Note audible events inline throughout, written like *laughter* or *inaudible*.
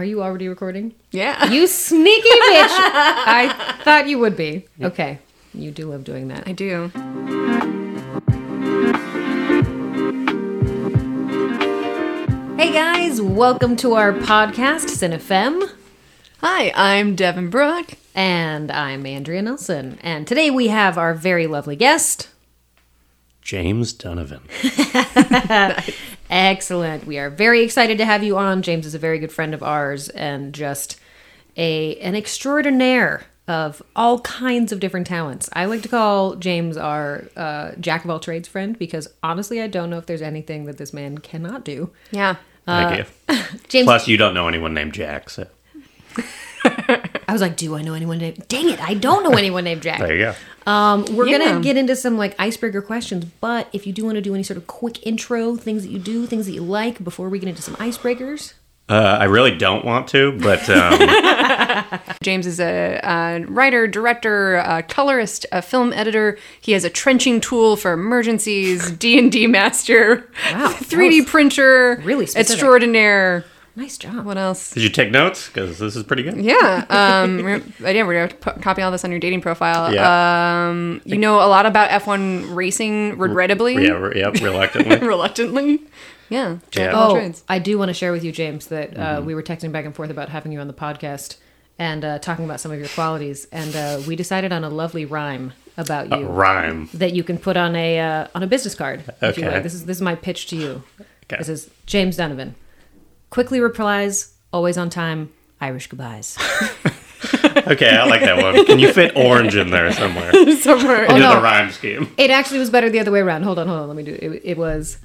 Are you already recording? Yeah. You sneaky bitch! *laughs* I thought you would be. Okay. You do love doing that. I do. Hey guys, welcome to our podcast, CineFem. Hi, I'm Devin Brook. And I'm Andrea Nelson. And today we have our very lovely guest. James Dunovan. *laughs* *laughs* Excellent. We are very excited to have you on. James is a very good friend of ours and just a an extraordinaire of all kinds of different talents. I like to call James our uh, jack of all trades friend because honestly, I don't know if there's anything that this man cannot do. Yeah. Thank you. *laughs* James, Plus, you don't know anyone named Jack, so *laughs* I was like, do I know anyone named? Dang it, I don't know anyone named Jack. there you go. Um, we're Yeah. gonna get into some like icebreaker questions, but if you do want to do any sort of quick intro, things that you do, things that you like, before we get into some icebreakers. Uh, I really don't want to, but um, *laughs* James is a uh, writer, director, uh, colorist, a film editor. He has a trenching tool for emergencies, *laughs* D and D master, Wow, 3D printer, really specific. extraordinaire. Nice job. What else? did you take notes? Because this is pretty good. Yeah. Um, *laughs* we're, yeah, we're going to put, copy all this on your dating profile. Yeah. Um, you know a lot about F1 racing, regrettably, Yeah, re- yep, reluctantly. *laughs* reluctantly. Yeah. Jack of Yeah. Oh. I do want to share with you, James, that uh, Mm-hmm. we were texting back and forth about having you on the podcast and uh, talking about some of your qualities, and uh, we decided on a lovely rhyme about you Rhyme. that you can put on a uh, on a business card. If you Okay. like. This is this is my pitch to you. Okay. This is James Dunovan. Quickly replies, always on time, Irish goodbyes. *laughs* Okay, I like that one. Can you fit orange in there somewhere? Into *laughs* Somewhere. Oh, no. the rhyme scheme. It actually was better the other way around. Hold on, hold on. Let me do it. It, it was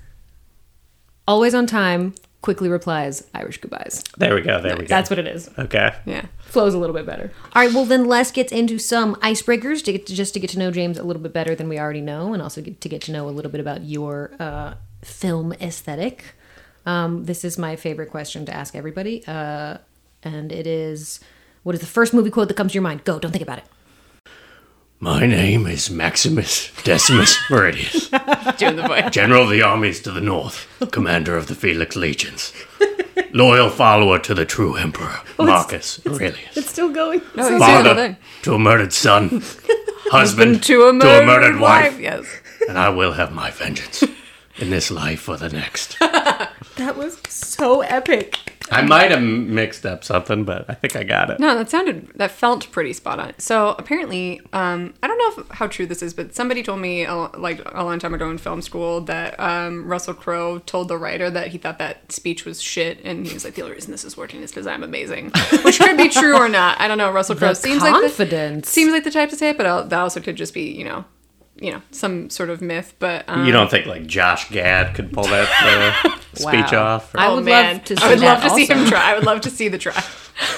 always on time, quickly replies, Irish goodbyes. There we go. There we go. That's what it is. okay. yeah. Flows a little bit better. All right, well then let's get into some icebreakers to get to, just to get to know James a little bit better than we already know, and also get to get to know a little bit about your uh, film aesthetic. Um, this is my favorite question to ask everybody, uh, and it is, what is the first movie quote that comes to your mind? Go, don't think about it. My name is Maximus Decimus *laughs* Meridius, Doing the voice. General of the armies to the north, Commander of the Felix Legions, loyal follower to the true Emperor, Marcus Aurelius. It's still going. No, he's doing the whole father to a murdered son, *laughs* husband To a murdered, wife. Yes. and I will have my vengeance in this life or the next. *laughs* That was so epic. I might have mixed up something, but I think I got it. No, that sounded that felt pretty spot on. So apparently, um, I don't know if, how true this is, but somebody told me a, like a long time ago in film school that um, Russell Crowe told the writer that he thought that speech was shit, and he was like, "The only reason this is working is because I'm amazing," which could be true or not. I don't know. Russell Crowe The seems like the, confidence. seems like the type to say it, but uh, that also could just be you know, you know, some sort of myth. But um, You don't think like Josh Gad could pull that uh, *laughs* speech Wow. off? or- I oh, would man. love to I see would love that to see him try. I would love to see the try.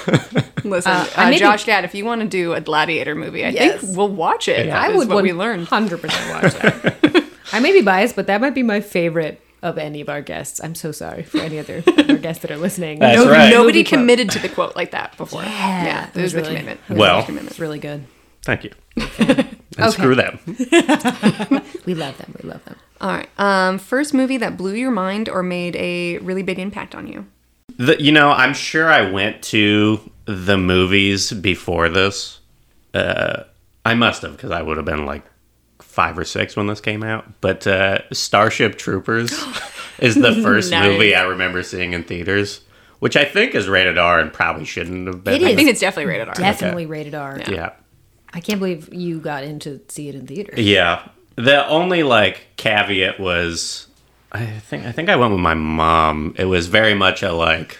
*laughs* Listen, Uh, uh, Josh Gad, if you want to do a gladiator movie, I Yes. think we'll watch it. I would what we learned. hundred percent watch that. *laughs* I may be biased, but that might be my favorite of any of our guests. I'm so sorry for any other our guests that are listening. That's No- right. Nobody committed to the quote like that before. Yeah, yeah it there's was the really- commitment. it was Well- the commitment. It's really good. Thank you. And screw them. *laughs* We love them. We love them. All right. Um, first movie that blew your mind or made a really big impact on you. The, you know, I'm sure I went to the movies before this. Uh, I must have because I would have been like five or six when this came out. But uh, Starship Troopers *laughs* is the first Nice. movie I remember seeing in theaters, which I think is rated R and probably shouldn't have been. It I think it's definitely rated R. Definitely rated R. I Yeah. Can't believe you got in to see it in theaters. Yeah. The only like caveat was I think I think I went with my mom. It was very much a like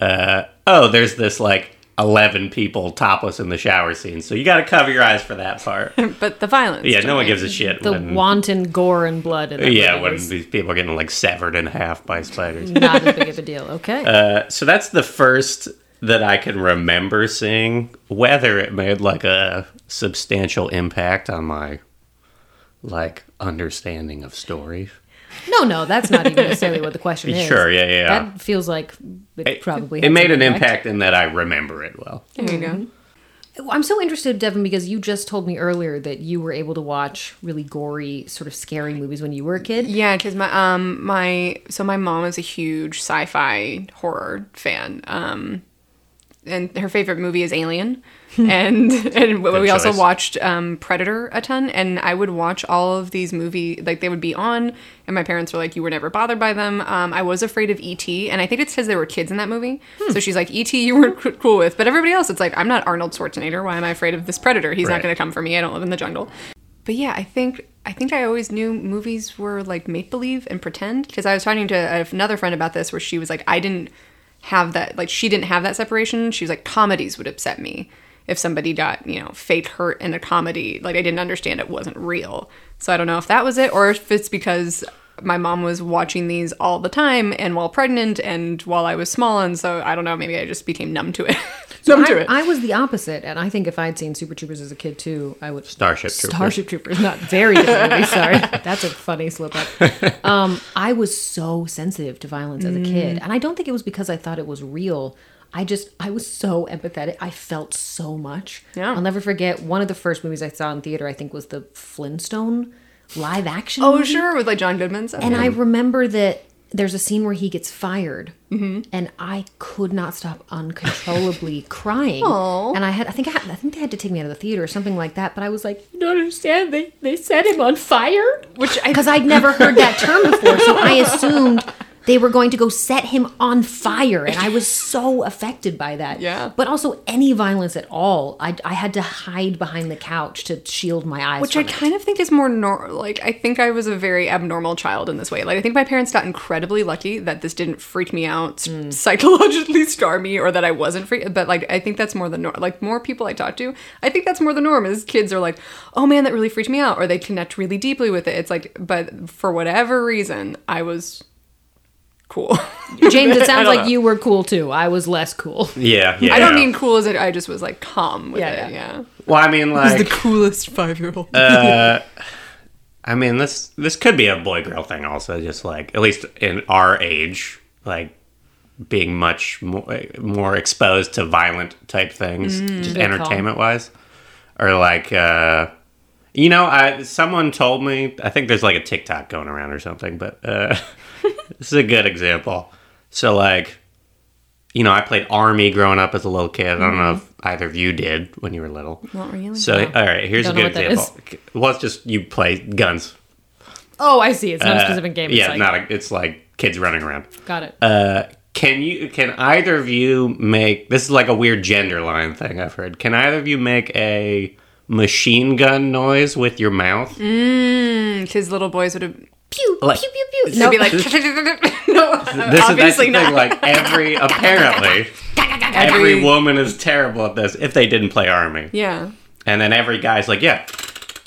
uh oh, there's this like 11 people topless in the shower scene. So you got to cover your eyes for that part. *laughs* But the violence. Yeah, no one gives a shit The when wanton gore and blood. In yeah, when these people are getting like severed in half by spiders. not as big of a deal. Okay. *laughs* Uh, so that's the first that I can remember seeing. Whether it made like a substantial impact on my like understanding of story. no, no, that's not even necessarily what the question *laughs* is. Sure, yeah, yeah, yeah. That feels like it, probably. It made some an impact in that I remember it well. There you go. I'm so interested, Devin, because you just told me earlier that you were able to watch really gory, sort of scary movies when you were a kid. Yeah, because my um my so my mom is a huge sci-fi horror fan. Um, and her favorite movie is Alien, *laughs* and and we also watched um, Predator a ton. And I would watch all of these movie like they would be on, and my parents were like, "You were never bothered by them." Um, I was afraid of ET, and I think it's because there were kids in that movie. So she's like, "ET, you weren't c- cool with," but everybody else, it's like, "I'm not Arnold Schwarzenegger. Why am I afraid of this predator? He's Right. not going to come for me. I don't live in the jungle." But yeah, I think I think I always knew movies were like make believe and pretend because I was talking to another friend about this where she was like, I didn't have that like she didn't have that separation. She was like, comedies would upset me if somebody got you know fake hurt in a comedy. Like I didn't understand it wasn't real. So I don't know if that was it or if it's because my mom was watching these all the time and while pregnant and while I was small and so I don't know maybe I just became numb to it. *laughs* numb to I, it. I was the opposite, and I think if I'd seen Super Troopers as a kid too, I would. Starship Troopers. Starship Troopers, not very different movie. *laughs* Sorry, that's a funny slip up. Um, I was so sensitive to violence as a Mm. kid, and I don't think it was because I thought it was real. I just I was so empathetic. I felt so much. Yeah. I'll never forget one of the first movies I saw in theater. I think was the Flintstone live action. oh movie. sure with like John Goodman and stuff. And I remember that there's a scene where he gets fired, mm-hmm. and I could not stop uncontrollably *laughs* crying. Aw. And I had, I think, I, had, I think they had to take me out of the theater or something like that. But I was like, you don't understand. They they set him on fire, Which because *laughs* I'd never heard that term before, so I *laughs* assumed they were going to go set him on fire, and I was *laughs* so affected by that. Yeah. But also any violence at all, I I had to hide behind the couch to shield my eyes. Which I it. kind of think is more nor like I think I was a very abnormal child in this way. Like I think my parents got incredibly lucky that this didn't freak me out, s- mm. psychologically scar me, or that I wasn't freak. But like I think that's more the norm. Like more people I talk to, I think that's more the norm. Is kids are like, oh man, that really freaked me out, or they connect really deeply with it. It's like, but for whatever reason, I was cool. *laughs* James, it *laughs* sounds like know. you were cool too. I was less cool. Yeah, yeah. I don't mean cool as it. I just was like calm with Yeah, it. yeah. Yeah. Well, I mean, like, the coolest five year old. uh, I mean, this this could be a boy girl thing, also. Just like at least in our age, like being much more more exposed to violent type things, just Good call. entertainment wise, or like. uh you know, I someone told me. I think there's like a TikTok going around or something, but uh, this is a good example. So, like, you know, I played army growing up as a little kid. I don't know if either of you did when you were little. Not really. So, all right, here's a good example. Well, it's just you play guns. Oh, I see. It's not a Uh, specific game. Yeah, it's like, not a, it's like kids running around. got it. Uh, can you? Can either of you make? This is like a weird gender line thing I've heard. Can either of you make a machine gun noise with your mouth? Mm. Because little boys would have. Pew, like- pew, pew, pew. No, be like, *laughs* no, This is obviously the not. thing. Like every *laughs* apparently, every woman is terrible at this if they didn't play army, yeah. and then every guy's like, yeah,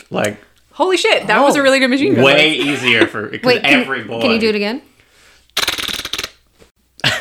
like Holy shit, that was a Oh. really good machine gun. way easier for because every boy. can you do it again? *laughs*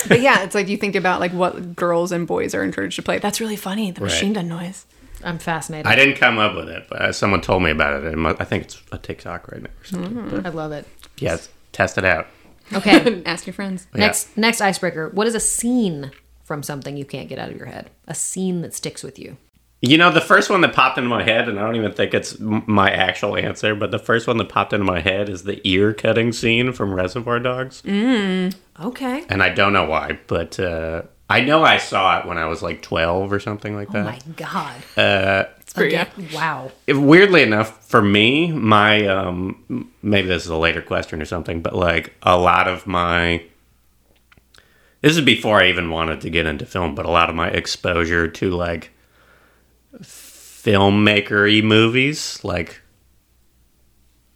But yeah, it's like you think about like what girls and boys are encouraged to play. That's really funny. The Right. machine gun noise. I'm fascinated. I didn't come up with it, but uh, someone told me about it. I think it's a TikTok right now or something. I love it. Yes, test it out. Okay. *laughs* Ask your friends. next next icebreaker. What is a scene from something you can't get out of your head? A scene that sticks with you. You know, the first one that popped into my head, and I don't even think it's my actual answer, but the first one that popped into my head is the ear cutting scene from Reservoir Dogs. Okay. And I don't know why, but uh, I know I saw it when I was like 12 or something like that. Oh my god. It's pretty, Okay, Wow. It- weirdly enough, for me, my um, maybe this is a later question or something, but like a lot of my this is before I even wanted to get into film, but a lot of my exposure to like filmmakery movies, like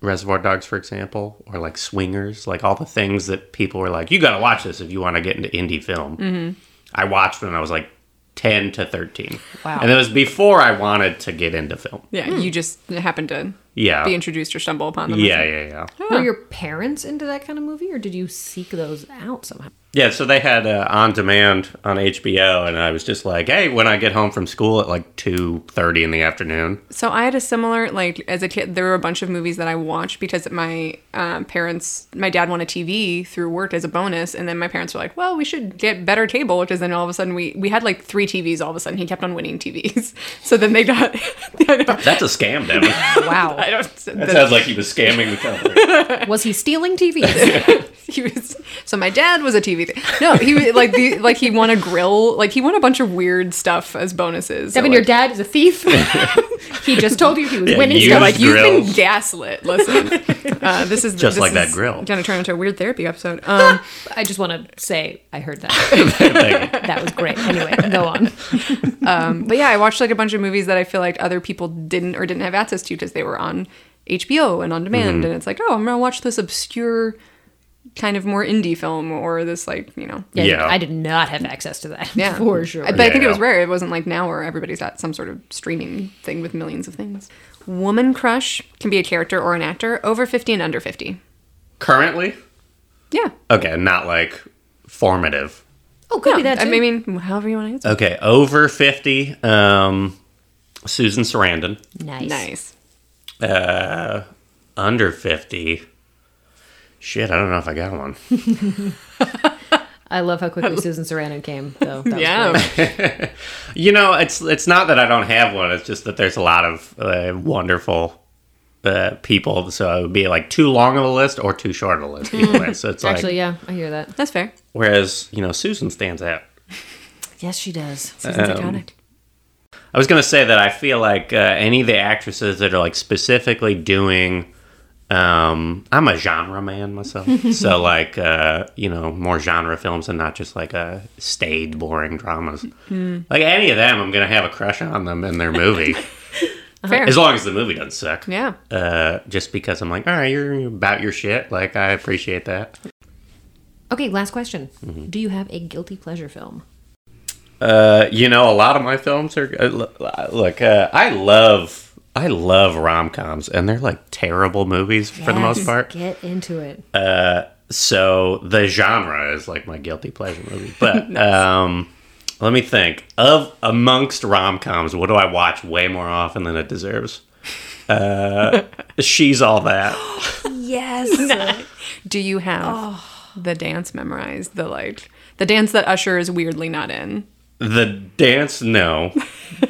Reservoir Dogs, for example, or like Swingers, like all the things that people were like, you got to watch this if you want to get into indie film. I watched when I was like 10 to 13. Wow. And it was before I wanted to get into film. Yeah, you just happened to Yeah. be introduced or stumble upon them. Yeah, yeah, yeah. Were your parents into that kind of movie, or did you seek those out somehow? Yeah, so they had uh, on demand on HBO, and I was just like, "Hey, when I get home from school at like two thirty in the afternoon, So I had a similar like as a kid. There were a bunch of movies that I watched because my um, parents, my dad won a TV through work as a bonus, and then my parents were like, "Well, we should get better cable," because then all of a sudden we we had like three TVs. All of a sudden, he kept on winning TVs. *laughs* So then they got. *laughs* That's a scam, Devin. *laughs* Wow. I don't. that sounds like he was scamming the company." *laughs* Was he stealing TVs? *laughs* he was so my dad was a TV thing. No, he was like the like he won a grill. Like he won a bunch of weird stuff as bonuses. So, Devin, your dad is a thief. *laughs* he just told you he was Yeah, winning stuff. like you've been gaslit. Listen, uh, this is Just this like that grill. Gonna turn into a weird therapy episode. Um, I just want to say I heard that. That was great. Anyway, go on. um, but yeah, I watched like a bunch of movies that I feel like other people didn't or didn't have access to because they were on HBO and on demand. Mm-hmm. And it's like, oh, I'm gonna watch this obscure, kind of more indie film or this like you know. Yeah, Yeah. I did not have access to that. Yeah, *laughs* for sure. But I think it was rare. It wasn't like now where everybody's got some sort of streaming thing with millions of things. Woman crush can be a character or an actor over 50 and under 50. Currently, Yeah. okay, not like formative. oh, could be that I mean, however you want to answer. Okay, over fifty. Um, Susan Sarandon. nice. Nice. Uh, under fifty. Shit, I don't know if I got one. *laughs* I love how quickly *laughs* Susan Sarandon came, though. That Yeah. *laughs* You know, it's it's not that I don't have one. It's just that there's a lot of uh, wonderful uh, people. So it would be like too long of a list or too short of a list. Way. So it's like, Actually, yeah, I hear that. That's fair. whereas you know, Susan stands out. Yes, she does. Susan's Um, iconic. I was gonna say that I feel like uh, any of the actresses that are like specifically doing. Um, I'm a genre man myself, *laughs* so like uh, you know more genre films and not just like a staid, boring dramas. Like any of them, I'm gonna have a crush on them in their movie, Fair. *laughs* as long as the movie doesn't suck. yeah. Uh, just because I'm like, all right, you're about your shit. Like I appreciate that. Okay, last question. Mm-hmm. Do you have a guilty pleasure film? Uh, you know, a lot of my films are uh, look. Uh, I love I love rom coms, and they're like terrible movies for the most part. Get into it. So the genre is like my guilty pleasure movie. *laughs* But um, let me think. Of amongst rom coms, what do I watch way more often than it deserves? Uh, *laughs* she's all that. yes. *laughs* Do you have Oh. the dance memorized? The like the dance that Usher is weirdly not in. The dance, no.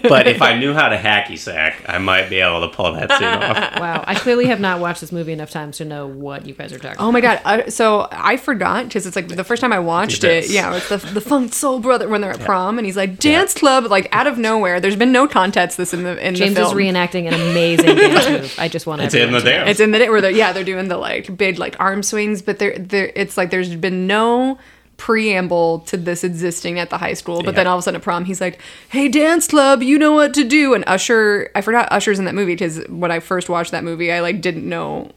But if I knew how to hacky sack, I might be able to pull that scene off. *laughs* wow. I clearly have not watched this movie enough times to know what you guys are talking Oh my god! Uh, so I forgot because it's like the first time I watched it. Yeah, it's the the Funk Soul Brother when they're at prom, and he's like dance club, like out of nowhere. There's been no context this in the in James the is reenacting an amazing dance *laughs* move. I just want It's in the dance. It's in the where they're yeah they're doing the like big like arm swings, but they're they're it's like there's been no preamble to this existing at the high school. But then all of a sudden at prom, he's like, "Hey, dance club, you know what to do." And Usher, I forgot Usher's in that movie because when I first watched that movie, I like didn't know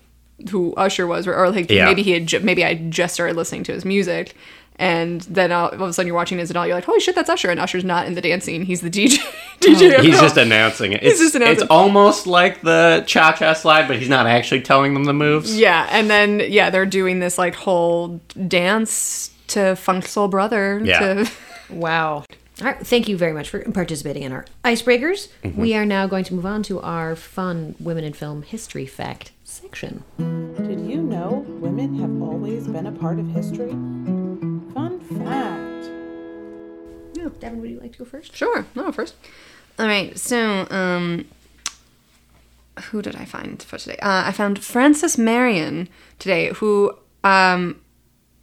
who Usher was, or, or like Yeah. maybe he had ju- maybe I just started listening to his music. And then all, all of a sudden you're watching his adult, you're like, holy shit, that's Usher. And Usher's not in the dance scene. He's the DJ. *laughs* DJ. Oh, of He's just announcing it. It's, just announcing. it's almost like the cha cha slide, but he's not actually telling them the moves. Yeah, and then yeah, they're doing this like whole dance to Funk Soul Brother. Yeah. To, *laughs* Wow. All right. Thank you very much for participating in our icebreakers. Mm-hmm. We are now going to move on to our fun women in film history fact section. Did you know women have always been a part of history? Fun fact. Yeah, Devin, would you like to go first? sure. No, first. All right. So, um, who did I find for today? Uh, I found Frances Marion today, who um,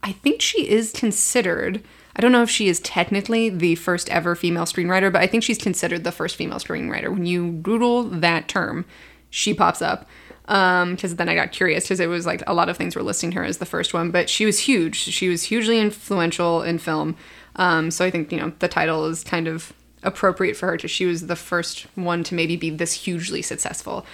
I think she is considered. I don't know if she is technically the first ever female screenwriter, but I think she's considered the first female screenwriter. When you Google that term, she pops up. Because then I got curious because it was like a lot of things were listing her as the first one, but she was huge. She was hugely influential in film. Um, so I think, you know, the title is kind of appropriate for her because she was the first one to maybe be this hugely successful.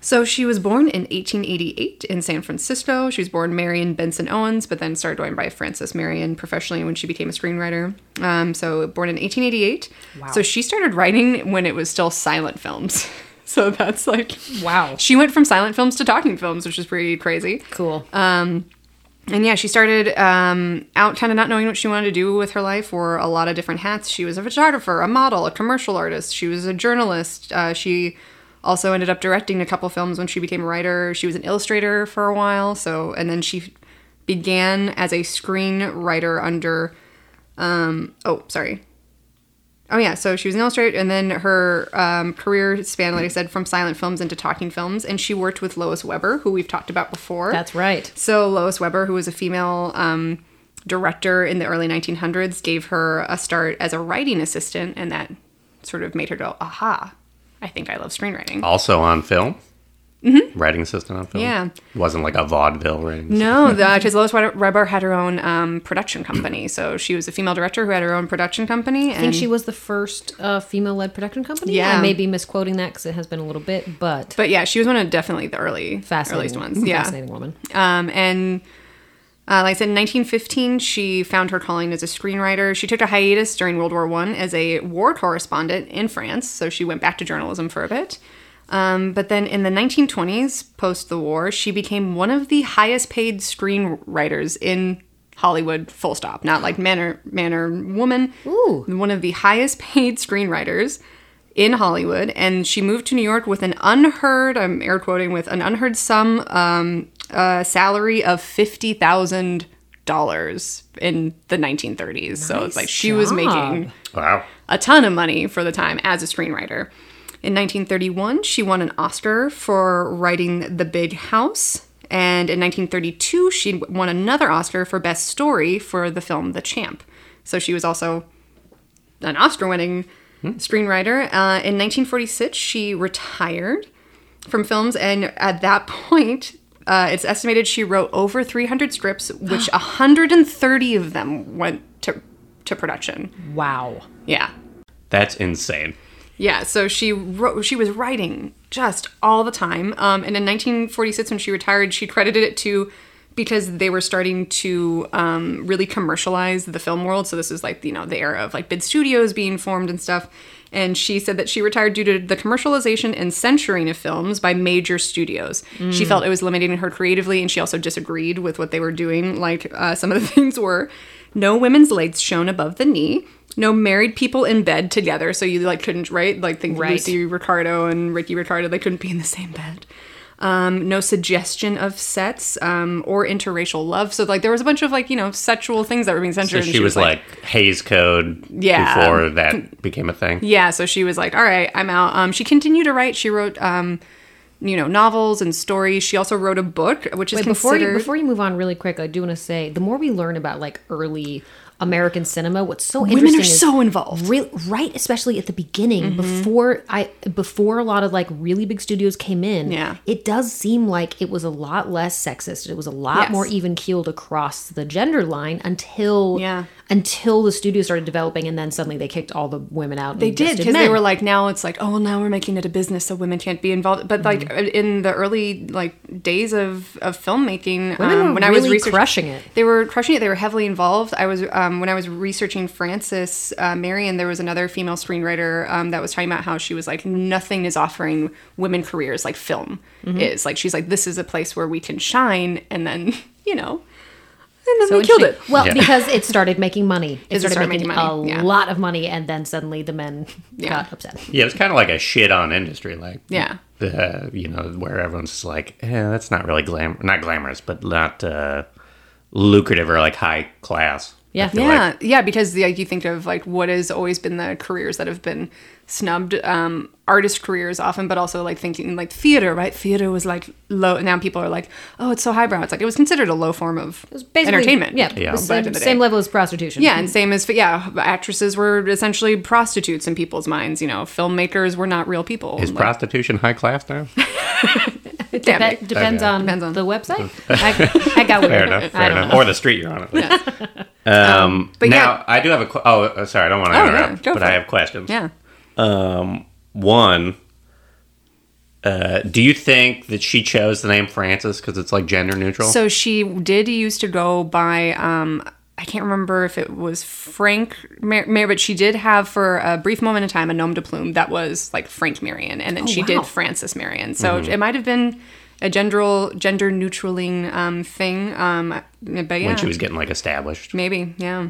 So she was born in 1888 in San Francisco. She was born Marion Benson Owens, but then started going by Frances Marion professionally when she became a screenwriter. Um, so born in 1888. So she started writing when it was still silent films. *laughs* so that's like Wow. she went from silent films to talking films, which is pretty crazy. Cool. And yeah, she started um, out kind of not knowing what she wanted to do with her life, wore a lot of different hats. She was a photographer, a model, a commercial artist. She was a journalist. Uh, she also ended up directing a couple films when she became a writer. She was an illustrator for a while. So, and then she began as a screenwriter under. Um, oh, sorry. Oh yeah, so she was an illustrator, and then her um, career span, like I said, from silent films into talking films, and she worked with Lois Weber, who we've talked about before. That's right. So Lois Weber, who was a female um, director in the early 1900s, gave her a start as a writing assistant, and that sort of made her go, "Aha! I think I love screenwriting." Also on film. Mm-hmm. Writing assistant on film. Yeah. it Wasn't like a vaudeville writing. No, because Lois Weber had her own um, production company, so she was a female director who had her own production company. I think she was the first uh, female-led production company. Yeah. I may be misquoting that because it has been a little bit, but, but yeah, she was one of definitely the early, fascinating earliest ones. Yeah, fascinating woman. Um, and uh, like I said, in 1915, she found her calling as a screenwriter. She took a hiatus during World War One as a war correspondent in France, so she went back to journalism for a bit. Um, but then in the 1920s, post the war, she became one of the highest paid screenwriters in Hollywood, full stop. Not like man or, man or woman. Ooh. One of the highest paid screenwriters in Hollywood. And she moved to New York with an unheard, I'm air quoting, with an unheard sum, um, a salary of $50,000 in the 1930s. so it's like she was making Wow. a ton of money for the time as a screenwriter. In 1931, she won an Oscar for writing The Big House. And in 1932, she won another Oscar for Best Story for the film The Champ. So she was also an Oscar winning screenwriter. Uh, in 1946, she retired from films. And at that *laughs* point, uh, it's estimated she wrote over 300 scripts, which *gasps* 130 of them went to, to production. Wow. Yeah. That's insane. Yeah, so she wrote, she was writing just all the time. Um, and in 1946, when she retired, she credited it to because they were starting to um, really commercialize the film world. So this is like you know the era of like big studios being formed and stuff. And she said that she retired due to the commercialization and censoring of films by major studios. She felt it was limiting her creatively, and she also disagreed with what they were doing. Like uh, some of the *laughs* things were no women's legs shown above the knee. No married people in bed together, so you like couldn't right like think Right. Lucy Ricardo and Ricky Ricardo they couldn't be in the same bed. Um, no suggestion of sets um, or interracial love. So like there was a bunch of like you know sexual things that were being So censored. and she was like Hays Code Yeah. before that became a thing. yeah. So she was like, all right, I'm out. Um, she continued to write. She wrote um, you know novels and stories. She also wrote a book, which is Wait, before you before you move on really quick, I do want to say the more we learn about like early American cinema, what's so Women interesting women are so involved. Real, right, especially at the beginning, Mm-hmm. before I before a lot of like really big studios came in. Yeah. it does seem like it was a lot less sexist. It was a lot Yes. more even keeled across the gender line until Yeah. Until the studio started developing, and then suddenly they kicked all the women out. They did because they were like, now it's like, oh, well, now we're making it a business, so women can't be involved. But like Mm-hmm. in the early like days of of filmmaking, Women um, when I was really research- crushing it. They were crushing it. They were heavily involved. I was um, when I was researching Frances uh, Marion. There was another female screenwriter um, that was talking about how she was like, nothing is offering women careers like film Mm-hmm. is. Like she's like, this is a place where we can shine, and then *laughs* you know, and then So they killed it. Well, Yeah. because it started making money. It It started, started making, making money, a yeah. lot of money, and then suddenly the men *laughs* Yeah. got upset. Yeah, it was kind of like a shit on industry, like Yeah. the you know where everyone's just like, eh, that's not really glam, not glamorous, but not uh, lucrative or like high class. Yeah. Yeah, like. yeah, because like you think of like what has always been the careers that have been snubbed, um, artist careers often, but also like thinking like theater, right? Theater was like low. Now people are like, oh, it's so highbrow. It's like it was considered a low form of Basically, entertainment. Yeah, Yeah. the Same, the same level as prostitution. Yeah, and same as yeah, actresses were essentially prostitutes in people's minds. You know, filmmakers were not real people. Is Like, prostitution high class now? *laughs* It *laughs* Damn depe- it. depends, Okay. on Depends on- the website. I, I got *laughs* weird. Fair enough. I Fair don't enough. know. Or the street you're on. At least. *laughs* Um, but now yeah. I do have a. Qu- oh, uh, sorry, I don't want to Oh, interrupt, go but I have questions. yeah. Um, one. Uh, do you think that she chose the name Frances because it's like gender neutral? So she did used to go by um, I can't remember if it was Frank Mar- Mar- but she did have for a brief moment in time a nom de plume that was like Frank Marion, and then she wow. did Frances Marion. So it might have been a gender gender neutraling um, thing. Um, but yeah, When she was getting like established. maybe yeah.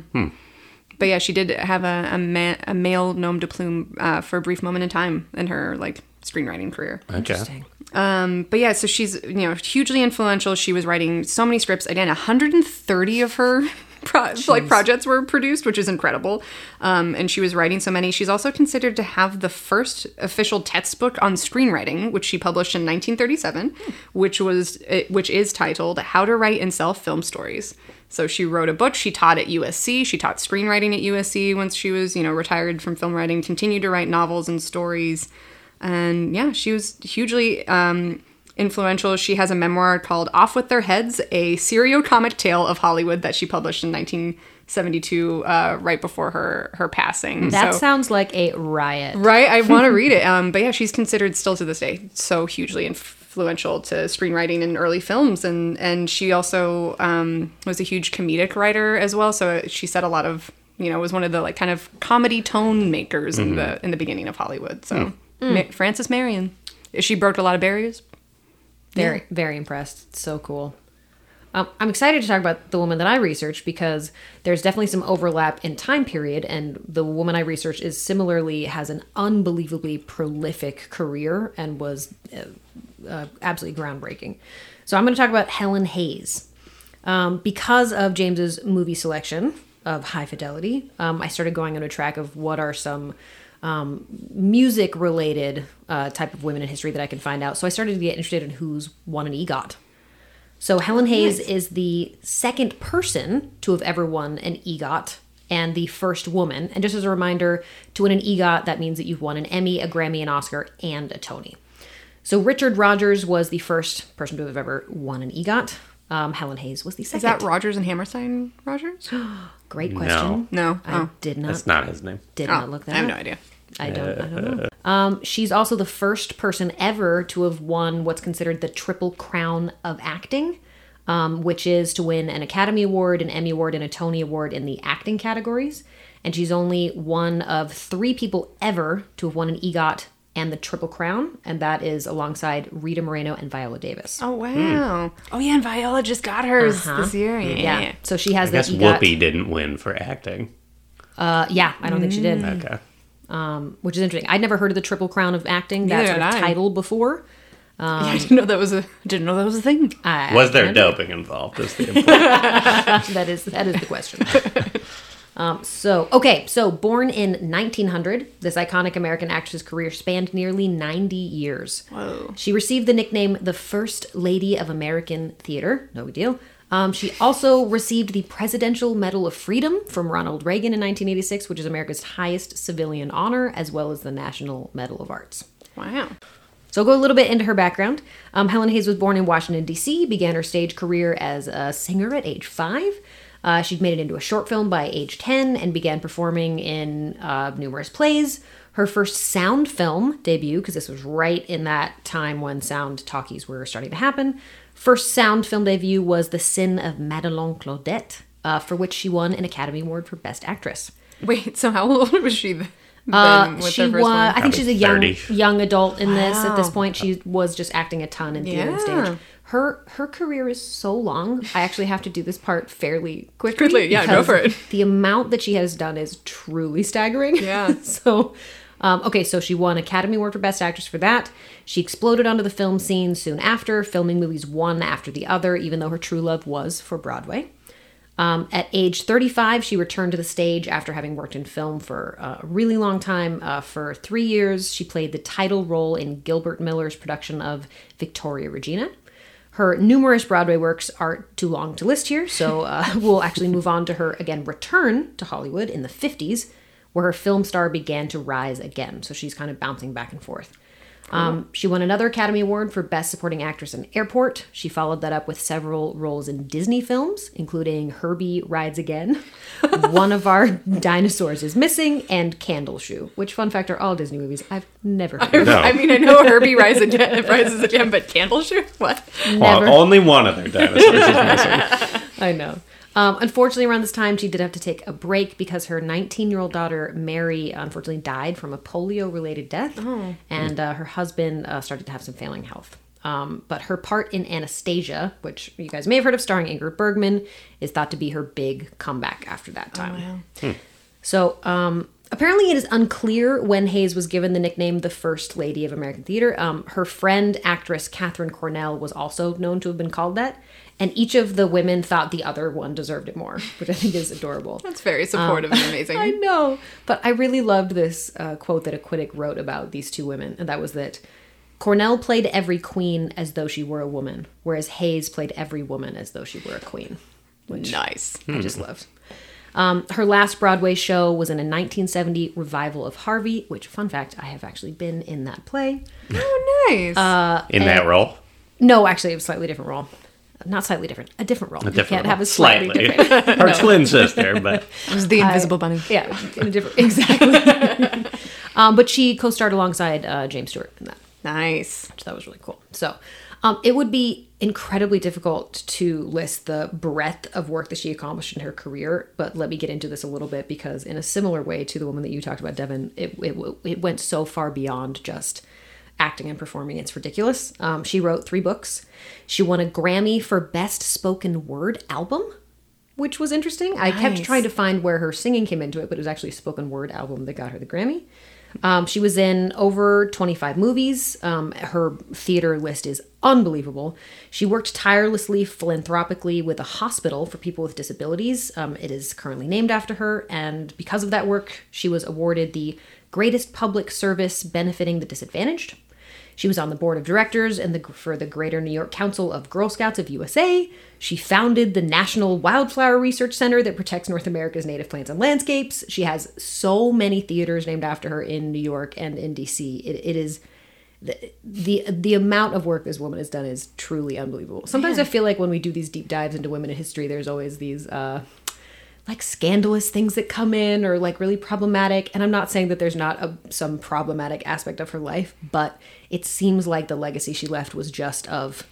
But yeah, she did have a a, ma- a male nom de plume uh, for a brief moment in time in her like screenwriting career. Okay. But yeah, so she's you know hugely influential. She was writing so many scripts. Again, 130 of her pro- like projects were produced, which is incredible. Um, and she was writing so many. She's also considered to have the first official textbook on screenwriting, which she published in 1937, which was which is titled "How to Write and Sell Film Stories." So she wrote a book. She taught at USC. She taught screenwriting at USC once she was you know retired from film writing. Continued to write novels and stories and yeah, she was hugely um, influential. She has a memoir called "Off with Their Heads: A Serio-comic Tale of Hollywood" that she published in 1972, uh, right before her her passing. That So- sounds like a riot. right. I want to *laughs* read it. Um, but yeah, she's considered still to this day so hugely influential to screenwriting in early films, and and she also um, was a huge comedic writer as well. So she said a lot of you know was one of the like kind of comedy tone makers in the in the beginning of Hollywood. So Ma- Frances Marion, she broke a lot of barriers. Very, very impressed. It's so cool. Um, I'm excited to talk about the woman that I researched because there's definitely some overlap in time period, and the woman I researched is similarly has an unbelievably prolific career and was uh, uh, absolutely groundbreaking. So I'm going to talk about Helen Hayes. Um, because of James's movie selection of High Fidelity, um, I started going on a track of what are some um, music related uh, type of women in history that I can find out. So I started to get interested in who's won an EGOT. So Helen Hayes is the second person to have ever won an EGOT and the first woman. And just as a reminder, to win an EGOT, that means that you've won an Emmy, a Grammy, an Oscar, and a Tony. So Richard Rodgers was the first person to have ever won an EGOT. Um, Helen Hayes was the second. Is that Rodgers and Hammerstein Rodgers? *gasps* Great question. No. I Oh. did not That's not his name. did Oh, not look that I have up. no idea. I don't. I don't know. Um, she's also the first person ever to have won what's considered the Triple Crown of acting, um, which is to win an Academy Award, an Emmy Award, and a Tony Award in the acting categories. And she's only one of three people ever to have won an EGOT and the Triple Crown, and that is alongside Rita Moreno and Viola Davis. Oh wow. Oh yeah, and Viola just got hers this year. Yeah. yeah. So she has I guess the EGOT. Whoopi didn't win for acting. Uh, yeah, I don't think she did. Okay. Which is interesting. I'd never heard of the Triple Crown of acting, that sort of had I. title before. I didn't know that was a didn't know that was a thing. I, Was there doping involved? Is the *laughs* that is that is the question. um, so okay, so born in 1900, this iconic American actress' career spanned nearly 90 years. Whoa. She received the nickname the First Lady of American Theater. No big deal. Um, she also received the Presidential Medal of Freedom from Ronald Reagan in 1986, which is America's highest civilian honor, as well as the National Medal of Arts. Wow. So I'll go a little bit into her background. Um, Helen Hayes was born in Washington, D.C., began her stage career as a singer at age five. Uh, she'd made it into a short film by age 10 and began performing in uh, numerous plays. Her first sound film debut, because this was right in that time when sound talkies were starting to happen, first sound film debut was The Sin of Madelon Claudette, uh, for which she won an Academy Award for Best Actress. Wait, so how old was she then? Uh, she was. one? I think she's a young 30. young adult in this. At this point, she was just acting a ton in theater and stage. Her her career is so long. I actually have to do this part fairly quickly. Quickly, yeah, go for it. The amount that she has done is truly staggering. Yeah. *laughs* so, um, okay, so she won Academy Award for Best Actress for that. She exploded onto the film scene soon after, filming movies one after the other, even though her true love was for Broadway. Um, at age 35, she returned to the stage after having worked in film for a really long time. Uh, for three years, she played the title role in Gilbert Miller's production of Victoria Regina. Her numerous Broadway works are too long to list here, so uh, *laughs* we'll actually move on to her again return to Hollywood in the 50s, where her film star began to rise again. So she's kind of bouncing back and forth. Um, she won another Academy Award for Best Supporting Actress in Airport. She followed that up with several roles in Disney films, including Herbie Rides Again, *laughs* One of Our Dinosaurs is Missing, and Candle Shoe, which, fun fact, are all Disney movies I've never heard of. No. I mean, I know *laughs* Herbie rises again, rises again, but Candle Shoe? What? Well, only one of their dinosaurs is missing. *laughs* I know. Um, unfortunately, around this time, she did have to take a break because her 19 year old daughter, Mary, unfortunately died from a polio related death. And uh, her husband uh, started to have some failing health. Um, but her part in Anastasia, which you guys may have heard of starring Ingrid Bergman, is thought to be her big comeback after that time. So, um, apparently, it is unclear when Hayes was given the nickname the First Lady of American Theater. Um, her friend, actress Katharine Cornell, was also known to have been called that. And each of the women thought the other one deserved it more, which I think is adorable. *laughs* That's very supportive and amazing. *laughs* I know. But I really loved this uh, quote that a critic wrote about these two women, and that was that Cornell played every queen as though she were a woman, whereas Hayes played every woman as though she were a queen. Which nice. I just loved. Um, her last Broadway show was in a 1970 revival of Harvey, which, fun fact, I have actually been in that play. Oh, nice. in that role. No, actually, a slightly different role. Not slightly different, a different role. you different can't role. have a slightly, Slightly. different. *laughs* Her twin sister, but *laughs* it was the Invisible Bunny. yeah, in a different *laughs* exactly. um, but she co-starred alongside uh, James Stewart in that. Nice. which that was really cool. So, um, it would be incredibly difficult to list the breadth of work that she accomplished in her career, but let me get into this a little bit because, in a similar way to the woman that you talked about, Devin, it it, it went so far beyond just acting and performing. It's ridiculous. Um, she wrote three books. She won a Grammy for Best Spoken Word Album. Which was interesting. I kept trying to find where her singing came into it, but it was actually a spoken word album that got her the Grammy. Um, she was in over 25 movies. Um, her theater list is unbelievable. She worked tirelessly philanthropically with a hospital for people with disabilities. Um, it is currently named after her, and because of that work, she was awarded the greatest public service benefiting the disadvantaged. She was on the board of directors and the, for the Greater New York Council of Girl Scouts of USA. She founded the National Wildflower Research Center that protects North America's native plants and landscapes. She has so many theaters named after her in New York and in DC. It, it is the, the the amount of work this woman has done is truly unbelievable. Sometimes I feel like when we do these deep dives into women in history, there's always these uh, like scandalous things that come in or like really problematic and i'm not saying that there's not a, some problematic aspect of her life but it seems like the legacy she left was just of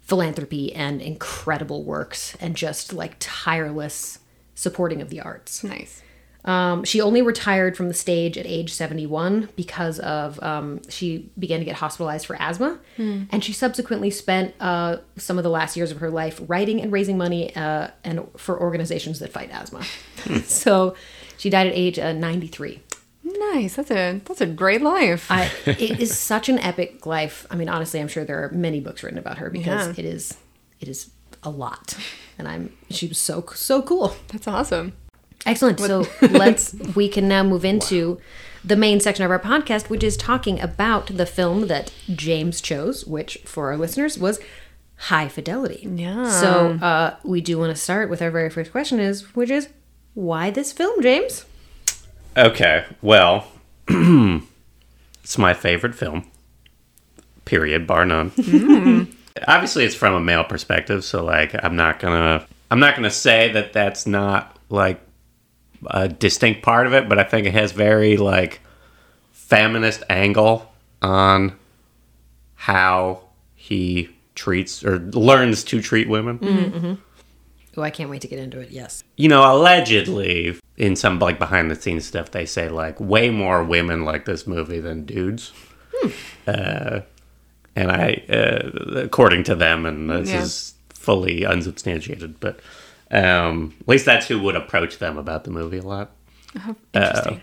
philanthropy and incredible works and just like tireless supporting of the arts Nice. Um, she only retired from the stage at age 71 because of um, she began to get hospitalized for asthma and she subsequently spent uh, some of the last years of her life writing and raising money uh, and for organizations that fight asthma *laughs* so she died at age uh, 93 Nice. That's a that's a great life. I, *laughs* it is such an epic life i mean honestly i'm sure there are many books written about her because Yeah. it is it is a lot and i'm she was so so cool that's awesome. Excellent. So *laughs* let's we can now move into the main section of our podcast, which is talking about the film that James chose, which for our listeners was High Fidelity. Yeah. So uh, we do want to start with our very first question is, which is why this film, James? Okay, well, *clears throat* it's my favorite film. Period, bar none. *laughs* Obviously, it's from a male perspective, so like, I'm not gonna, I'm not gonna say that that's not like a distinct part of it, but I think it has very like feminist angle on how he treats or learns to treat women. Oh, I can't wait to get into it. Yes. you know, allegedly in some like behind the scenes stuff, they say like way more women like this movie than dudes. Uh, and I, uh, according to them, and this Yeah. is fully unsubstantiated, but um, at least that's who would approach them about the movie a lot. Interesting.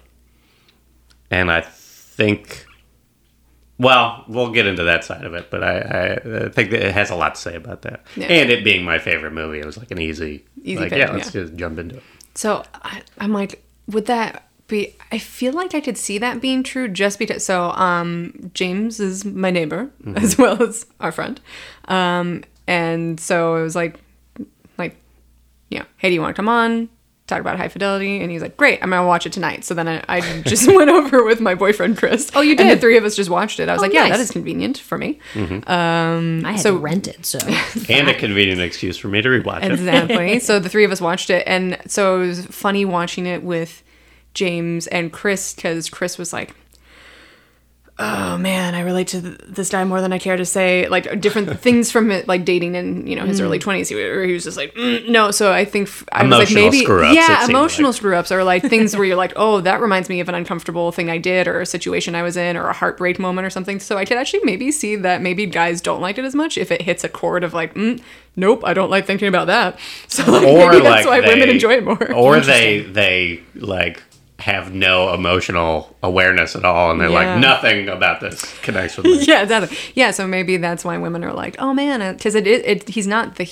And I think, well, we'll get into that side of it, but I, I, I think that it has a lot to say about that. Yeah. And it being my favorite movie, it was like an easy, Easy like, pick, yeah, let's yeah. just jump into it. So I, I'm like, would that be? I feel like I could see that being true just because. So um, James is my neighbor as well as our friend, um, and so it was like, you know, hey, do you want to come on? Talk about high fidelity, and he's like, "Great, I'm gonna watch it tonight." So then I, I *laughs* just *laughs* went over with my boyfriend Chris. Oh, you And did? the three of us just watched it. I was Oh, like, "Yeah, nice. that is convenient for me." Um, I had So- to rent it, so *laughs* and a convenient excuse for me to rewatch it. Exactly. so the three of us watched it, and so it was funny watching it with James and Chris because Chris was like, oh man, I relate to th- this guy more than I care to say. Like different *laughs* things from it, like dating in you know his early twenties, where he was just like, mm, no. So I think f- I was like maybe screw-ups, yeah, emotional like. screw ups are like things where you're like, *laughs* oh, that reminds me of an uncomfortable thing I did or a situation I was in or a heartbreak moment or something. So I could actually maybe see that maybe guys don't like it as much if it hits a chord of like, mm, nope, I don't like thinking about that. *laughs* So like, or maybe like that's why they, women enjoy it more. Or they they like have no emotional awareness at all, and they're Yeah. like nothing about this connects with me. *laughs* yeah, exactly. Yeah, so maybe that's why women are like, oh man, uh, because it, it, it he's not the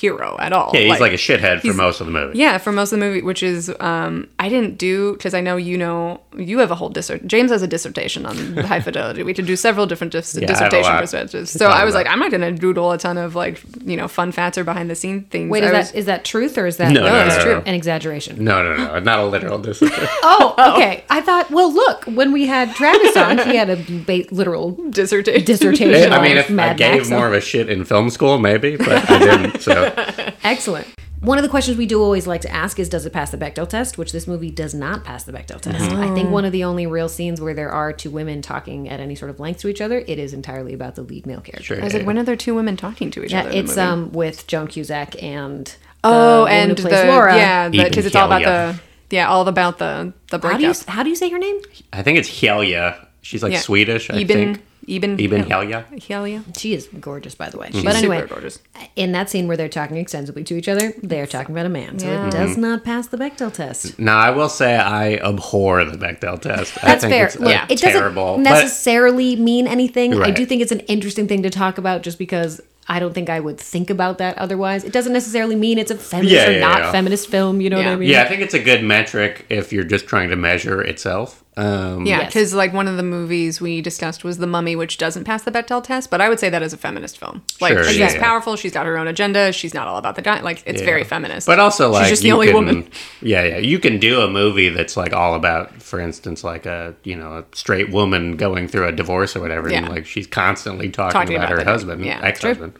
hero at all. Yeah, he's like, a shithead for most of the movie. Yeah, for most of the movie, which is um, I didn't do because I know you know you have a whole dissert. James has a dissertation on high fidelity. We could do several different dis- Yeah, I have a dissertation perspectives. So I was about. like, I'm not gonna doodle a ton of like you know fun facts or behind the scene things. Wait, I is was- that is that truth or is that No, no, no, it's no, true no. an exaggeration? No, no, no, not a literal *laughs* dissertation. Oh, *laughs* okay. I thought. Well, look, when we had Travis on, he had a ba- literal dissertation? dissertation. I mean, on if I Mad gave Max, more of a shit in film school, maybe, but I didn't. So *laughs* Excellent. One of the questions we do always like to ask is, does it pass the Bechdel test? Which this movie does not pass the Bechdel test. I think one of the only real scenes where there are two women talking at any sort of length to each other, it is entirely about the lead male character. sure. I was like, when are there two women talking to each Yeah, other? in the it's movie? um with Joan Cusack and oh, woman and who the Laura. yeah, because it's all about the yeah, all about the the How do you how do you say her name? I think it's Helia. She's like Yeah. Swedish, I Iben think. Iben Iben Helia. Helia. She is gorgeous, by the way. She's But anyway, super gorgeous. in that scene where they're talking extensively to each other, they're talking about a man. So Yeah. it does not pass the Bechdel test. Now, I will say I abhor the Bechdel test. I That's think fair. It's, Look, uh, it terrible. doesn't but- necessarily mean anything. I do think it's an interesting thing to talk about just because I don't think I would think about that otherwise. It doesn't necessarily mean it's a feminist Yeah, or yeah, not yeah. feminist film, you know what I mean? yeah, I think it's a good metric if you're just trying to measure itself. Um, Yeah, Yes. because like one of the movies we discussed was The Mummy, which doesn't pass the Bechdel test, but I would say that is a feminist film. Like Sure, she's yeah, yeah. powerful, she's got her own agenda, she's not all about the guy. Like it's Yeah. very feminist. But also, like, she's just the only can- woman. *laughs* Yeah, yeah. You can do a movie that's like all about, for instance, like a you know a straight woman going through a divorce or whatever, and like she's constantly talking, Talking about, about her husband, yeah, ex-husband,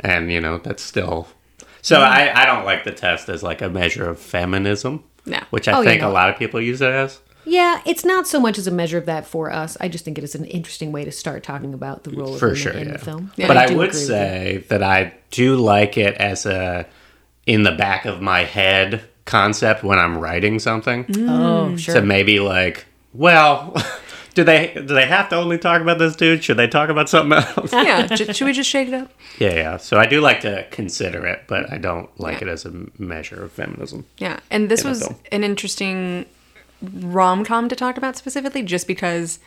and you know that's still. So I I don't like the test as like a measure of feminism, No. which I Oh, yeah, think no. a lot of people use it as. Yeah, it's not so much as a measure of that for us. I just think it is an interesting way to start talking about the role of for women sure in yeah. the film. but i do would agree with you. say that i do like it as a in the back of my head concept when i'm writing something mm. Oh, mm. sure. to maybe like well *laughs* do they do they have to only talk about this dude should they talk about something else yeah, *laughs* should we just shake it up? yeah yeah so i do like to consider it but i don't like Yeah. it as a measure of feminism Yeah, and this was an interesting rom com to talk about specifically, just because,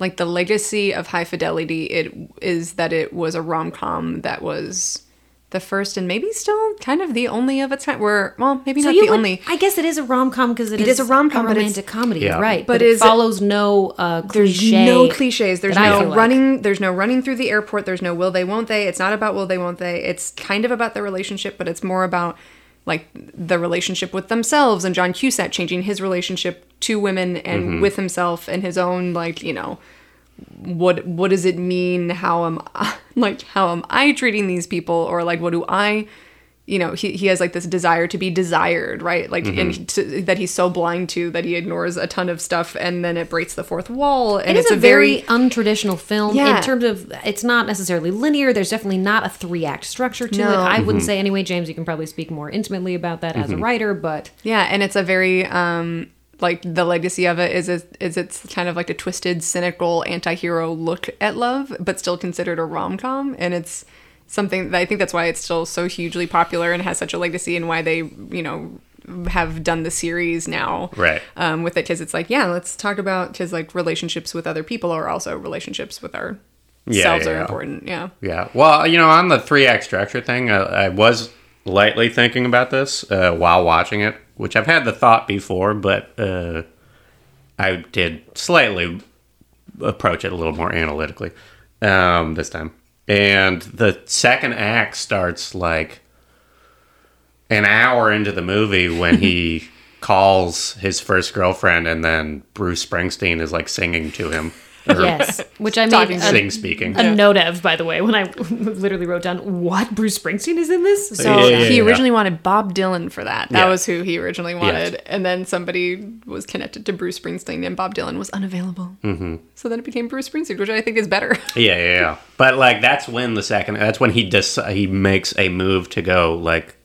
like, the legacy of High Fidelity it is that it was a rom com that was the first and maybe still kind of the only of its kind. Where well, maybe So not the would- only. I guess it is a rom com because It is a rom-com, but it's- romantic comedy, Yeah. right? But But, it- follows no uh, There's no cliches. There's no feel like. running. There's no running through the airport. There's no will they, won't they. It's not about will they, won't they. It's kind of about the relationship, but it's more about like the relationship with themselves and John Cusack changing his relationship to women and mm-hmm. with himself and his own like you know what what does it mean? How am I, *laughs* like how am I treating these people or like what do I you know he, he has like this desire to be desired right like Mm-hmm. and to, that he's so blind to that he ignores a ton of stuff and then it breaks the fourth wall and It is it's a very untraditional film Yeah. in terms of it's not necessarily linear. There's definitely not a three act structure to No. it. I Mm-hmm. wouldn't say anyway. James, you can probably speak more intimately about that as a writer, but Yeah, and it's a very um like the legacy of it is is, is it's kind of like a twisted, cynical anti-hero look at love, but still considered a rom-com and it's something that I think that's why it's still so hugely popular and has such a legacy and why they, you know, have done the series now. Right. Um with it cuz it's like, yeah, let's talk about cuz like relationships with other people are also relationships with our Yeah, selves yeah, are yeah. important. Yeah. Yeah. Well, you know, on the three act structure thing, I, I was lightly thinking about this uh, while watching it, which I've had the thought before, but uh, I did slightly approach it a little more analytically um, this time. And the second act starts like an hour into the movie when he *laughs* calls his first girlfriend, and then Bruce Springsteen is like singing to him. Or Yes, which I Talking made a, Sing speaking. a note of, by the way, when I *laughs* literally wrote down what Bruce Springsteen is in this. So So Yeah, yeah, he yeah. originally wanted Bob Dylan for that. That Yeah. was who he originally wanted. And then somebody was connected to Bruce Springsteen and Bob Dylan was unavailable. Mm-hmm. So then it became Bruce Springsteen, which I think is better. *laughs* Yeah, yeah, yeah. But like that's when the second that's when he does he makes a move to go like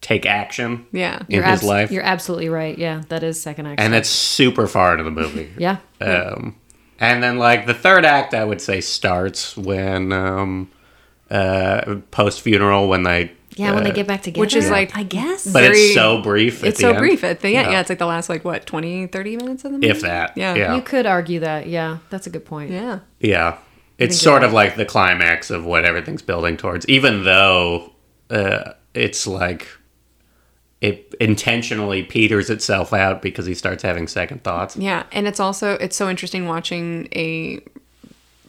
take action yeah. in you're, his abs- life. you're absolutely right. Yeah, that is second act. And that's super far into the movie. yeah, Um and then like the third act I would say starts when um uh post funeral when they yeah. when they uh, get back together, which is like- I guess. but very- it's so brief. at It's the so end. brief at the end. Yeah. Yeah. it's like the last, like, what, 20, 30 minutes of the movie? If that. Yeah. Yeah. you could argue that. Yeah, that's a good point. Yeah. Yeah. It's sort of like the climax of what everything's building towards, even though uh, it's like it intentionally peters itself out because he starts having second thoughts. Yeah, and it's also it's so interesting watching a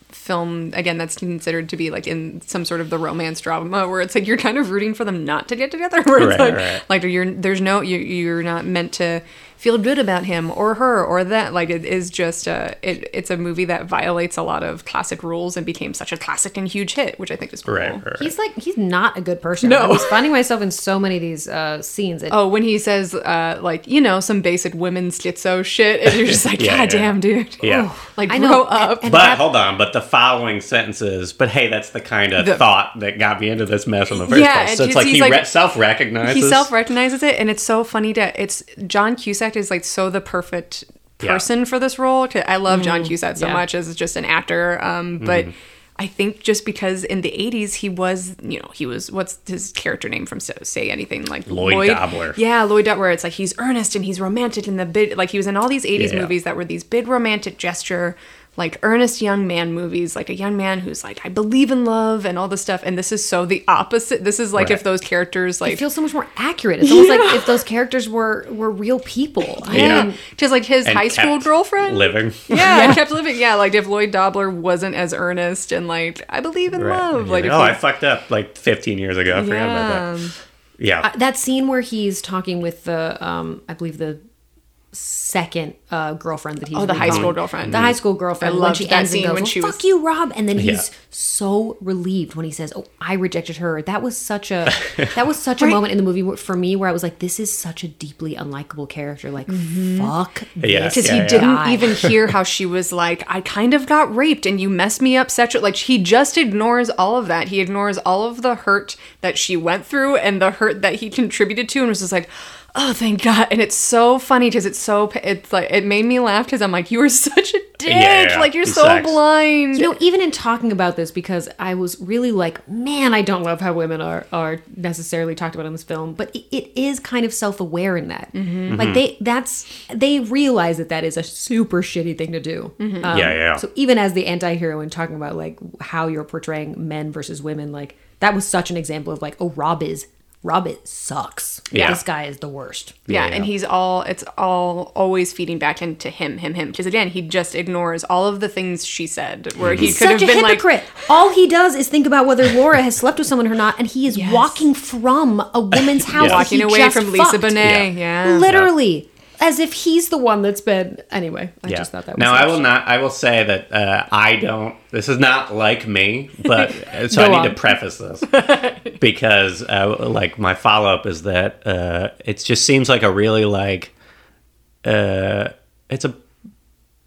film again that's considered to be like in some sort of the romance drama where it's like you're kind of rooting for them not to get together *laughs* where it's Right, like right. like you're there's no you you're not meant to feel good about him or her or that like it is just a it, it's a movie that violates a lot of classic rules and became such a classic and huge hit which I think is cool. Right, right, right. He's like he's not a good person. No. I was finding myself in so many of these uh, scenes. It, Oh, when he says uh like you know some basic women schizo shit, and you're just *laughs* like, Yeah, God yeah. damn, dude. Yeah. like I grow know, up. and- and- But that- hold on, but the following sentences, but hey, that's the kind of The- thought that got me into this mess in the first Yeah, place. and So it's he's- like he like- re- self recognizes. he self recognizes it, and it's so funny to it's John Cusack is like so the perfect Yeah. person for this role. I love John Cusack so yeah. much as just an actor, um, but. Mm-hmm. I think just because in the 80s he was, you know, he was, what's his character name from Say, Say Anything? Like Lloyd Dobler. Yeah, Lloyd Dobler. It's like he's earnest and he's romantic in the big, like he was in all these 80s Yeah. movies that were these big romantic gesture, like earnest young man movies, like a young man who's like, I believe in love and all this stuff. And this is so the opposite. This is like if those characters, like, it feels so much more accurate. It's almost like if those characters were were real people. I Yeah. just like his and high school girlfriend. living. Yeah, and kept living. Yeah, like if Lloyd Dobler wasn't as earnest and like I believe in Right. love, like if oh, I fucked up like 15 years ago. I forgot about yeah, that. Yeah. that scene where he's talking with the um I believe the second uh, girlfriend that he's Oh, the high school girlfriend. the high school girlfriend I when she that ends and goes well, she fuck was- you Rob and then he's Yeah. so relieved when he says oh I rejected her that was such a *laughs* that was such a moment in the movie for me where I was like this is such a deeply unlikable character like Mm-hmm. fuck Yeah. because Yeah, he yeah. didn't even hear how she was like, I kind of got raped and you messed me up sexually. Like he just ignores all of that. He ignores all of the hurt that she went through and the hurt that he contributed to, and was just like, oh, thank God. And it's so funny because it's so it's like it made me laugh because I'm like, you are *laughs* such a dick. Yeah, yeah, like you're he so sucks. blind. You know, even in talking about this, because I was really like, man, I don't love how women are are necessarily talked about in this film, but it, it is kind of self aware in that, Mm-hmm. like they that's they realize that that is a super shitty thing to do. Mm-hmm. Um, Yeah, yeah. So even as the anti-hero and talking about like how you're portraying men versus women, like that was such an example of like, oh, Rob is Rob it sucks. Yeah. this guy is the worst. Yeah, Yeah. and he's all it's all always feeding back into him, him, him. Because again, he just ignores all of the things she said. Where he He's could have such a been like, hypocrite. All he does is think about whether Laura has slept with someone or not, and he is walking from a woman's *laughs* house. that walking he away just from Lisa fucked. Bonet. Yeah, Literally, as if he's the one that's been. Anyway, I Yeah. just thought that was. now I will not. I will say that uh, I don't. This is not like me, but *laughs* so I need on. to preface this *laughs* because, uh, like, my follow up is that uh, it just seems like a really like. Uh, it's a.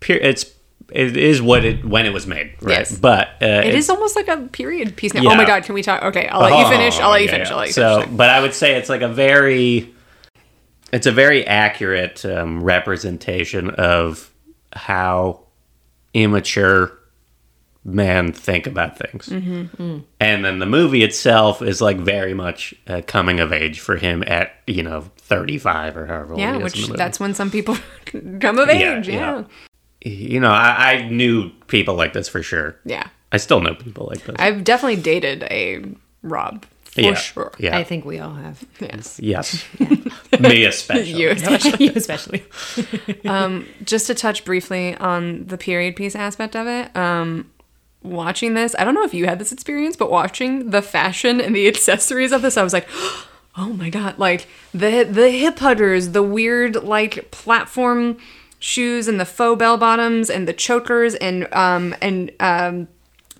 It's it is what it when it was made, right? Yes. But uh, It is almost like a period piece now. Yeah. Oh my god, can we talk? Okay, I'll let you Oh, finish. I'll let you yeah, finish. I'll let you so, finish. but I would say it's like a very, it's a very accurate um, representation of how immature men think about things. Mm-hmm. And then the movie itself is like very much a coming of age for him at you know thirty five or however old Yeah, he is in which that's when some people *laughs* come of Yeah, age. Yeah. yeah. you know I, I knew people like this for sure. yeah. I still know people like this. I've definitely dated a Rob for yeah, sure. yeah, I think we all have. Yes. yes, *laughs* me especially. You especially. *laughs* you especially. *laughs* just to touch briefly on the period piece aspect of it um watching this i don't know if you had this experience but watching the fashion and the accessories of this i was like *gasps* oh my god like the the hip hudders the weird like platform shoes and the faux bell bottoms and the chokers and um and um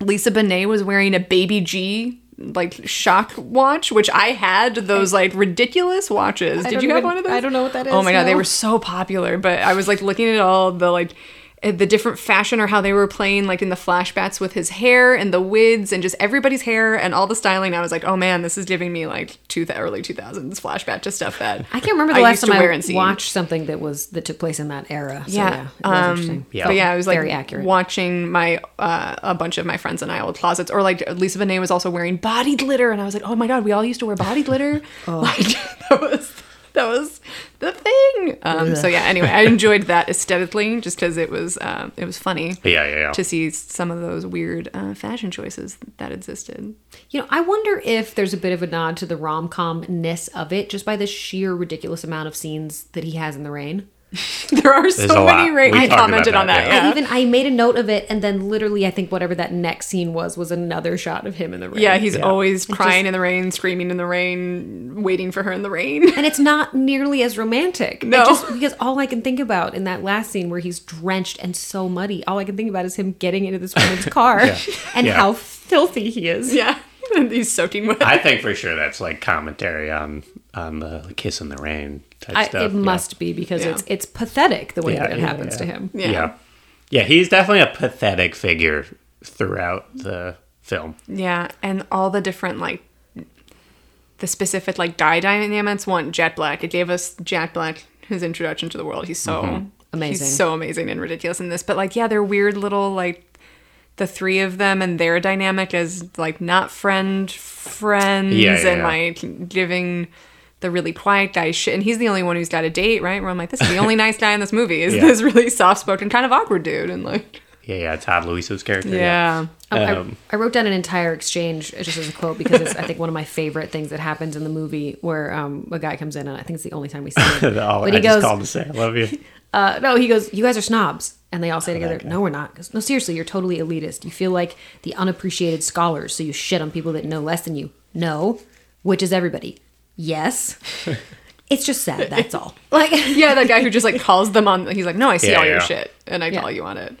Lisa Bonet was wearing a baby G like shock watch, which I had those like ridiculous watches. Did don't you have even- one of those? I don't know what that oh is. Oh my god, they were so popular. But I was like looking at all the like the different fashion or how they were playing like in the flashbacks with his hair and the wigs and just everybody's hair and all the styling. I was like, oh man, this is giving me like two early two thousands flashback to stuff that I can't remember the I last time wear I watched something that was that took place in that era. So, Yeah, yeah, it was um. Yeah. But yeah, I was like very accurate. watching my uh, a bunch of my friends and I old closets, or like Lisa Bonet was also wearing body glitter, and I was like, oh my god, we all used to wear body glitter. *laughs* Oh. Like *laughs* that was that was the thing. Um, so yeah, anyway, I *laughs* enjoyed that aesthetically just because it was um, it was funny Yeah, yeah, yeah. to see some of those weird uh, fashion choices that existed. You know, I wonder if there's a bit of a nod to the rom com ness of it just by the sheer ridiculous amount of scenes that he has in the rain. *laughs* There are so a lot. many. Ra- We I commented about on that, that. yeah. Yeah. I even I made a note of it, and then literally, I think whatever that next scene was was another shot of him in the rain. yeah, he's Yeah. always crying just- in the rain, screaming in the rain, waiting for her in the rain. and it's not nearly as romantic. No. just because all I can think about in that last scene where he's drenched and so muddy, all I can think about is him getting into this woman's *laughs* car *laughs* and Yeah. how filthy he is. yeah, he's soaking wet. I think for sure that's like commentary on on the kiss in the rain type I, stuff. it yeah. must be because Yeah. it's it's pathetic the way Yeah, that it yeah, happens yeah. to him. Yeah. yeah. Yeah, he's definitely a pathetic figure throughout the film. Yeah, and all the different like the specific like dye dynamics. One, Jack Black. It gave us Jack Black his introduction to the world. He's so mm-hmm. Amazing. He's so amazing and ridiculous in this. But like, yeah, they're weird little like the three of them and their dynamic is like not friend friends Yeah, yeah, and yeah. like giving the really quiet guy shit. And he's the only one who's got a date, right? Where I'm like, this is the only *laughs* nice guy in this movie. Is Yeah. this really soft spoken, kind of awkward dude? And like, Yeah, yeah, Todd Louiso's character. yeah. Oh, I- Um, I, wrote down an entire exchange just as a quote because it's I think one of my favorite things that happens in the movie where um, a guy comes in and I think it's the only time we see it. *laughs* Oh, but he just goes, called to say I love you. *laughs* uh, no, he goes, you guys are snobs, and they all say together, no, we're not. 'Cause, no, seriously, you're totally elitist. You feel like the unappreciated scholars, so you shit on people that know less than you. No, which is everybody. Yes. It's just sad. That's all. Like, *laughs* yeah, that guy who just like calls them on. He's like, no, I see Yeah, all your yeah. shit, and I Yeah. call you on it.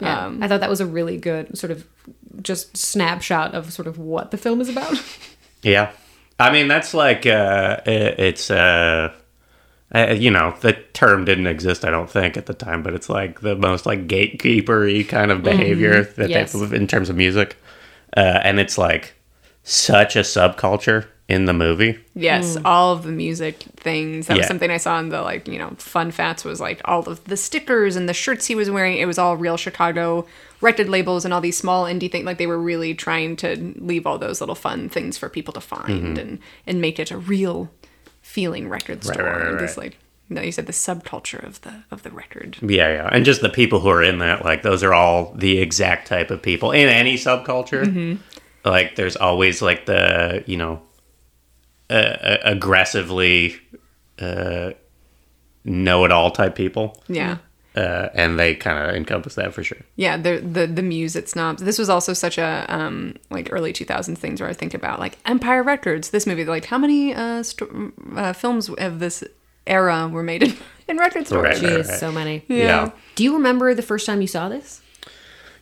Yeah, Um, I thought that was a really good sort of just snapshot of sort of what the film is about. *laughs* Yeah, I mean that's like uh, it's uh, uh, you know the term didn't exist I don't think at the time, but it's like the most like gatekeepery kind of behavior that Yes. they in terms of music, uh, and it's like such a subculture in the movie. Yes, mm. all of the music things. That was something I saw in the like you know fun fats was like all of the stickers and the shirts he was wearing. It was all real Chicago record labels and all these small indie things. Like they were really trying to leave all those little fun things for people to find mm-hmm. and and make it a real feeling record store. right, right, and This like no, you said the subculture of the of the record. Yeah, yeah, and just the people who are in that, like those are all the exact type of people in any subculture. Mm-hmm. Like, there's always like the you know, uh, uh, aggressively uh, know-it-all type people, Yeah. uh, and they kind of encompass that for sure. yeah the the the music snobs this was also such a um like early 2000s things where i think about like empire records this movie like how many uh, sto- uh films of this era were made in, *laughs* in record stores Right, right. Jeez, so many. Yeah. Do you remember the first time you saw this?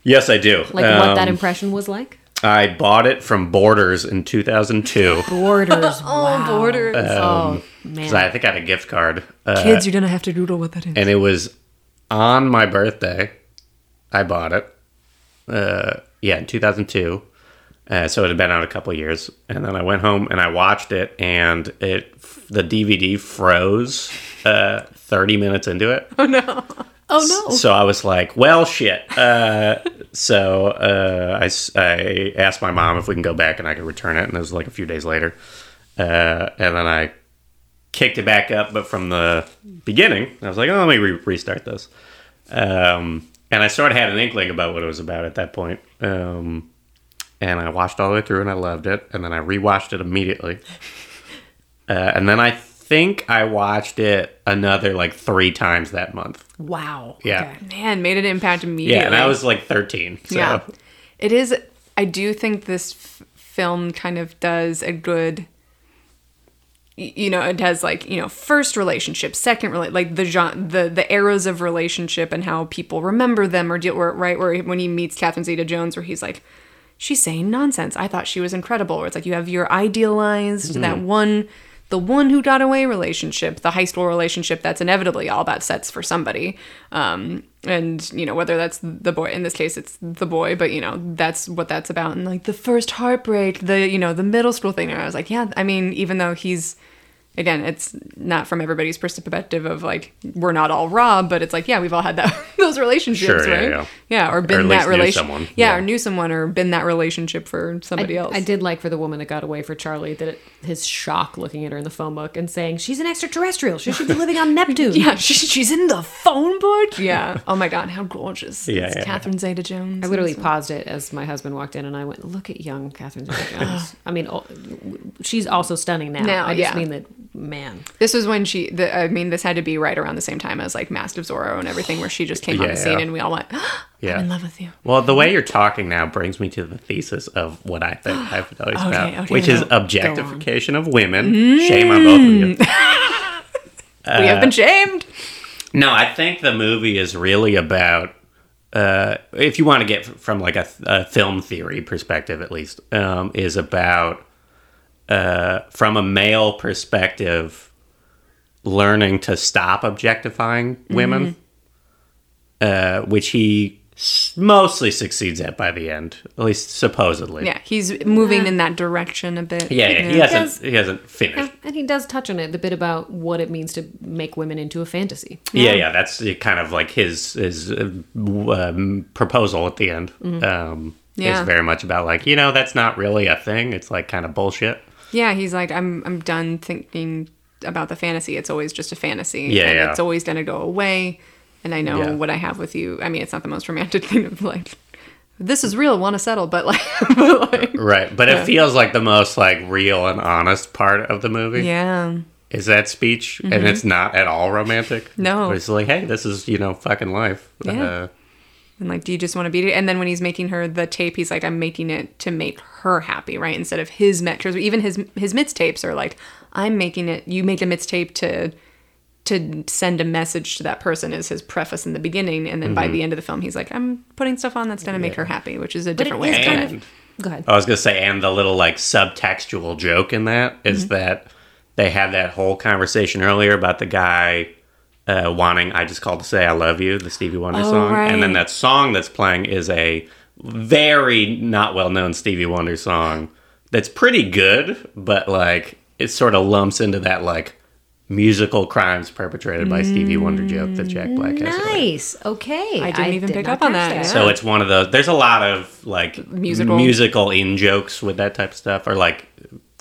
Yes, I do. Like what that Um, impression was like? I bought it from Borders in 2002. Borders. *laughs* oh wow. borders Oh man. 'cause I think I had a gift card. Uh, kids you're gonna have to Google what that is and it was on my birthday. I bought it. Uh, yeah, in 2002. Uh, so it had been out a couple of years, and then I went home and I watched it, and it the DVD froze uh, 30 minutes into it. *laughs* oh no oh no. So I was like, "Well, shit." Uh, so uh, I, I asked my mom if we can go back and I could return it, and it was like a few days later. Uh, and then I kicked it back up, but from the beginning, I was like, "Oh, let me re- restart this." Um, and I sort of had an inkling about what it was about at that point. Um, and I watched all the way through, and I loved it. And then I rewatched it immediately. Uh, and then I think I watched it another like three times that month. Wow. Yeah. Okay. man made an impact immediately Yeah, and I was like 13. So. yeah it is i do think this f- film kind of does a good you know it has like you know first relationship second rela- like the gen- the the eras of relationship and how people remember them or deal where right where when he meets Catherine Zeta Jones where he's like she's saying nonsense I thought she was incredible where it's like you have your idealized mm-hmm. that one the one who got away relationship the high school relationship that's inevitably all about sets for somebody. Um and you know whether that's the boy in this case it's the boy but you know that's what that's about. And like the first heartbreak the you know the middle school thing and i was like yeah i mean even though he's again it's not from everybody's perspective of like we're not all rob but it's like yeah we've all had that *laughs* those relationships Sure, yeah, right? yeah. Or been at that least knew relation someone, yeah, yeah. or knew someone or been that relationship for somebody I, else I did like for the woman that got away for Charlie that it, his shock looking at her in the phone book and saying she's an extraterrestrial. She should be living on *laughs* Neptune. yeah she, she's in the phone book yeah oh my god how gorgeous Yeah, It's yeah. catherine zeta-jones I literally paused it as my husband walked in, and I went, "Look at young Catherine Zeta-Jones." *gasps* I mean, oh, she's also stunning now. Now, I just yeah. mean that, man. This was when she. The, I mean, this had to be right around the same time as like Mask of Zorro and everything, where she just came on Yeah, the scene and we all went, *gasps* Yeah. "I'm in love with you." Well, the way you're talking now brings me to the thesis of what I think *gasps* I've always Okay, about, okay, which go- is objectification of women. Shame on both of you. *laughs* we have been shamed. No, I think the movie is really about. Uh, if you want to get from like a, a film theory perspective, at least, um, is about uh, from a male perspective, learning to stop objectifying women, uh, which he mostly succeeds at by the end, at least supposedly. Yeah, he's moving in that direction a bit. yeah, yeah, he hasn't. He hasn't finished. And he does touch on it the bit about what it means to make women into a fantasy. Yeah, yeah, that's kind of like his his uh, um, proposal at the end. Um, Yeah. is very much about like you know that's not really a thing. It's like kind of bullshit. Yeah, he's like, I'm I'm done thinking about the fantasy. It's always just a fantasy. Yeah, and yeah. It's always gonna go away. And I know Yeah. what I have with you. I mean, it's not the most romantic *laughs* thing of like, this is real, want to settle, but *laughs* like, but like, Right, but it feels like the most like real and honest part of the movie yeah, is that speech, and it's not at all romantic. Mm-hmm. No. it's like hey, this is you know fucking life. Yeah. Uh, and like, do you just want to beat it? And then when he's making her the tape, he's like, I'm making it to make her happy, right? Instead of his because even his his mixtapes are like, I'm making it. You make a mixtape to to send a message to that person is his preface in the beginning, and then Mm-hmm. by the end of the film, he's like, I'm putting stuff on that's gonna make her happy, which is a But it different way. is of kind doing it. of. Go ahead. I was gonna say, and the little like subtextual joke in that is Mm-hmm. that they had that whole conversation earlier about the guy uh, wanting "I just called to say I love you," the Stevie Wonder Oh, song, and then that song that's playing is a very not well known Stevie Wonder song that's pretty good, but like it sort of lumps into that like musical crimes perpetrated by Stevie Wonder joke that Jack Black has. in it. Nice. Okay. I didn't even did pick not up on catch that, yeah. So it's one of those. There's a lot of like Musical. musical in jokes with that type of stuff, or like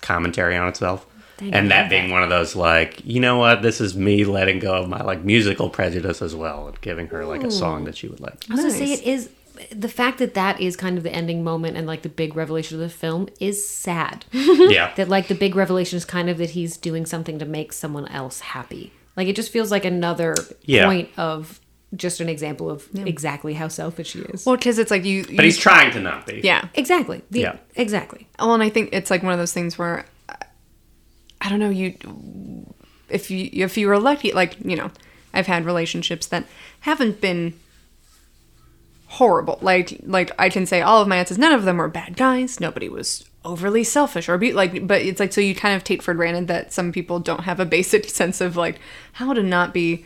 commentary on itself. Dang, and that love being one of those like, you know what? This is me letting go of my like musical prejudice as well, and giving her like a song that she would like. I was gonna say it is the fact that that is kind of the ending moment and like the big revelation of the film is sad. *laughs* yeah, that like the big revelation is kind of that he's doing something to make someone else happy. Like it just feels like another Yeah. point of just an example of exactly how selfish he is. well, because it's like you. but he's trying to not be. yeah. exactly. The- Yeah. Exactly. Well, and I think it's like one of those things where I don't know you if you if you were lucky like you know I've had relationships that haven't been horrible. Like like I can say all of my exes none of them were bad guys. Nobody was overly selfish or be like but it's like so you kind of take for granted that some people don't have a basic *laughs* sense of like how to not be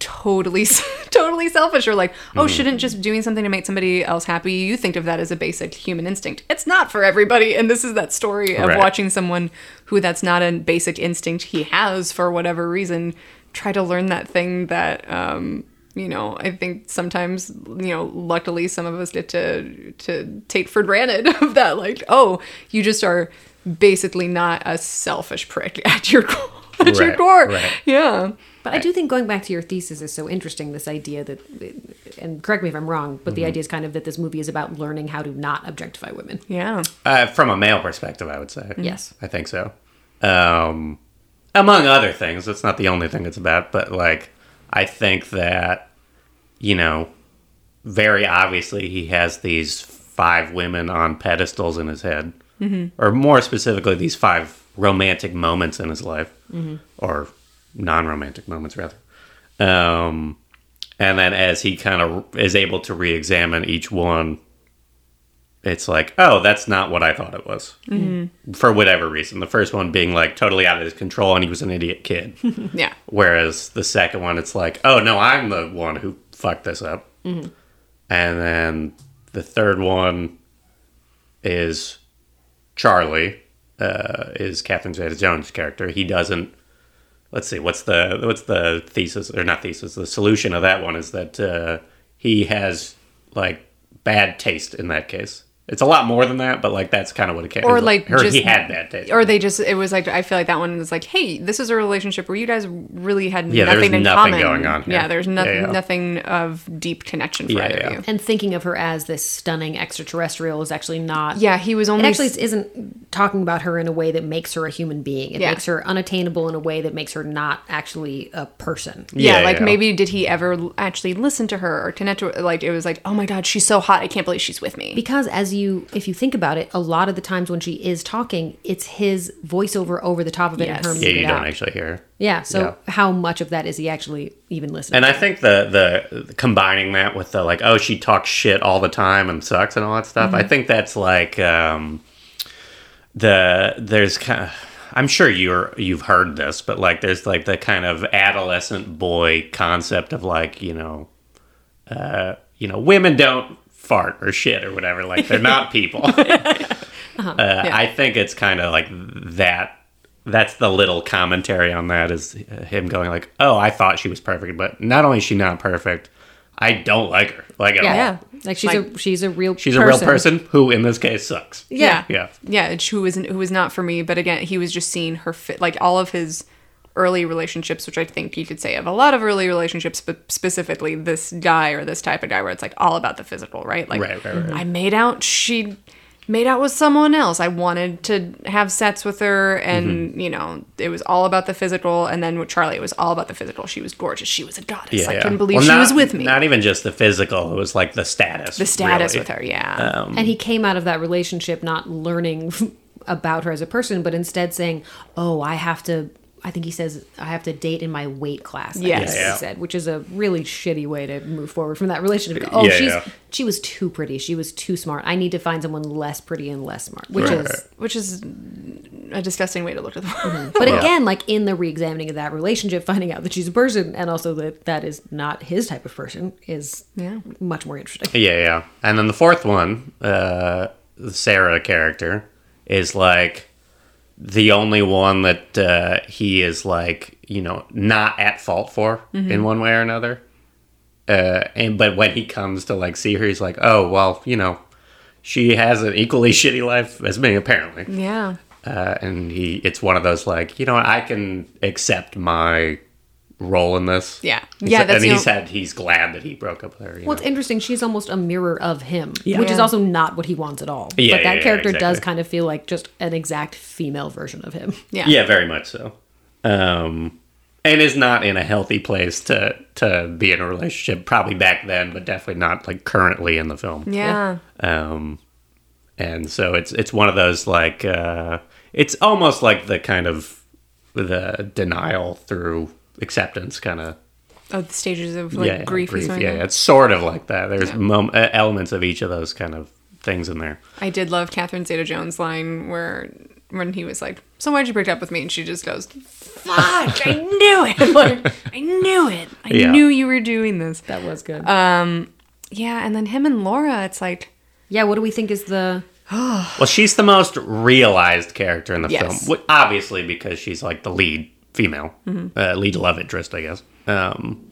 totally *laughs* totally selfish or like oh shouldn't just doing something to make somebody else happy. You think of that as a basic human instinct. It's not for everybody. And this is that story of Right. watching someone who that's not a basic instinct he has for whatever reason try to learn that thing that um you know i think sometimes you know luckily some of us get to to take for granted *laughs* of that like oh you just are basically not a selfish prick *laughs* at your core at your Right, core right. yeah But I do think going back to your thesis is so interesting. This idea that, and correct me if I'm wrong, but Mm-hmm. the idea is kind of that this movie is about learning how to not objectify women. yeah Uh, from a male perspective, I would say. Yes. I think so. Um, among other things, it's not the only thing it's about, but like, I think that, you know, very obviously he has these five women on pedestals in his head. or more specifically, these five romantic moments in his life, or non-romantic moments rather. Um, and then as he kind of is able to re-examine each one, it's like, oh, that's not what I thought it was, for whatever reason. The first one being like totally out of his control, and he was an idiot kid. *laughs* Yeah. Whereas the second one, it's like, oh no, I'm the one who fucked this up. And then the third one is Charlie, uh, is Catherine Zeta-Jones' character. He doesn't. Let's see, what's the what's the thesis or not thesis? The solution of that one is that uh, he has like bad taste in that case. It's a lot more than that, but like that's kind of what it came. Or like or just he had bad taste. Or they just it was like I feel like that one was like, hey, this is a relationship where you guys really had Yeah, there's nothing in nothing common. going on here. Yeah, there's no, Yeah, yeah. nothing of deep connection for Yeah, either yeah. of you. And thinking of her as this stunning extraterrestrial is actually not. Yeah, he was It only actually isn't talking about her in a way that makes her a human being. It Yeah. makes her unattainable in a way that makes her not actually a person. yeah, Yeah, like yeah. maybe did he ever actually listen to her or connect to her? Like it was like, oh my god, she's so hot, I can't believe she's with me. Because as you, if you think about it, a lot of the times when she is talking, it's his voiceover over the top of it Yes. and her yeah, you don't out. actually hear. Yeah. So Yeah. how much of that is he actually even listening? And? I think the, the combining that with the like, oh, she talks shit all the time and sucks and all that stuff. I think that's like um, the there's kind of. I'm sure you're you've heard this, but like there's like the kind of adolescent boy concept of like you know, uh, you know, women don't fart or shit or whatever. Like they're not *laughs* people. uh, I think it's kind of like that. That's the little commentary on that is him going like, "Oh, I thought she was perfect, but not only is she not perfect, I don't like her like at all. yeah. Like she's Like- a she's a real She's a real person who, in this case, sucks. Yeah. Yeah. Yeah, it's who was who was not for me, but again, he was just seeing her fit like all of his early relationships, which I think you could say of a lot of early relationships, but specifically this guy or this type of guy where it's like all about the physical, right? Like Right, right, right. I made out she made out with someone else. I wanted to have sex with her and Mm-hmm. you know, it was all about the physical and then with Charlie it was all about the physical. She was gorgeous. She was a goddess. Yeah, I yeah. couldn't believe Well, she not- was with me. Not even just the physical; it was like the status. the status really. with her, yeah. And he came out of that relationship not learning *laughs* about her as a person, but instead saying, "Oh, I have to." I think he says, "I have to date in my weight class." I Yes. Yeah, yeah. he said, which is a really shitty way to move forward from that relationship. Oh, Yeah, she's yeah. she was too pretty. She was too smart. I need to find someone less pretty and less smart, which Right. is. which is a disgusting way to look at the world. But Yeah. again, like in the re-examining of that relationship, finding out that she's a person and also that that is not his type of person is Yeah. much more interesting. Yeah, yeah. And then the fourth one, uh, the Sarah character, is like the only one that uh, he is like, you know, not at fault for Mm-hmm. in one way or another. Uh, and but when he comes to like see her, he's like, oh well, you know, she has an equally *laughs* shitty life as me, apparently. Yeah. Uh, and he, it's one of those like, you know, I can accept my role in this. Yeah. He's- Yeah, that's and he on- said he's glad that he broke up with her. You Well, know? it's interesting. She's almost a mirror of him, Yeah. which is also not what he wants at all. Yeah, but that yeah, yeah, character does kind of feel like just an exact female version of him. *laughs* Yeah. Yeah, very much so. Um, and is not in a healthy place to to be in a relationship. Probably back then, but definitely not like currently in the film. Yeah. Um, and so it's it's one of those like uh, it's almost like the kind of the denial through acceptance kind of Oh, the stages of like yeah, yeah, grief. he's grief. Yeah, yeah, it's sort of like that. There's mom- uh, elements of each of those kind of things in there. I did love Catherine Zeta-Jones' line where when he was like, "So why'd you break up with me?" and she just goes, "Fuck! I *laughs* knew it! Like, I knew it! I Yeah. knew you were doing this." That was good. Um, yeah, and then him and Laura, it's like, yeah, what do we think is the? Well, she's the most realized character in the Yes. film, obviously because she's like the lead female, Mm-hmm. uh, lead love interest, I guess, um,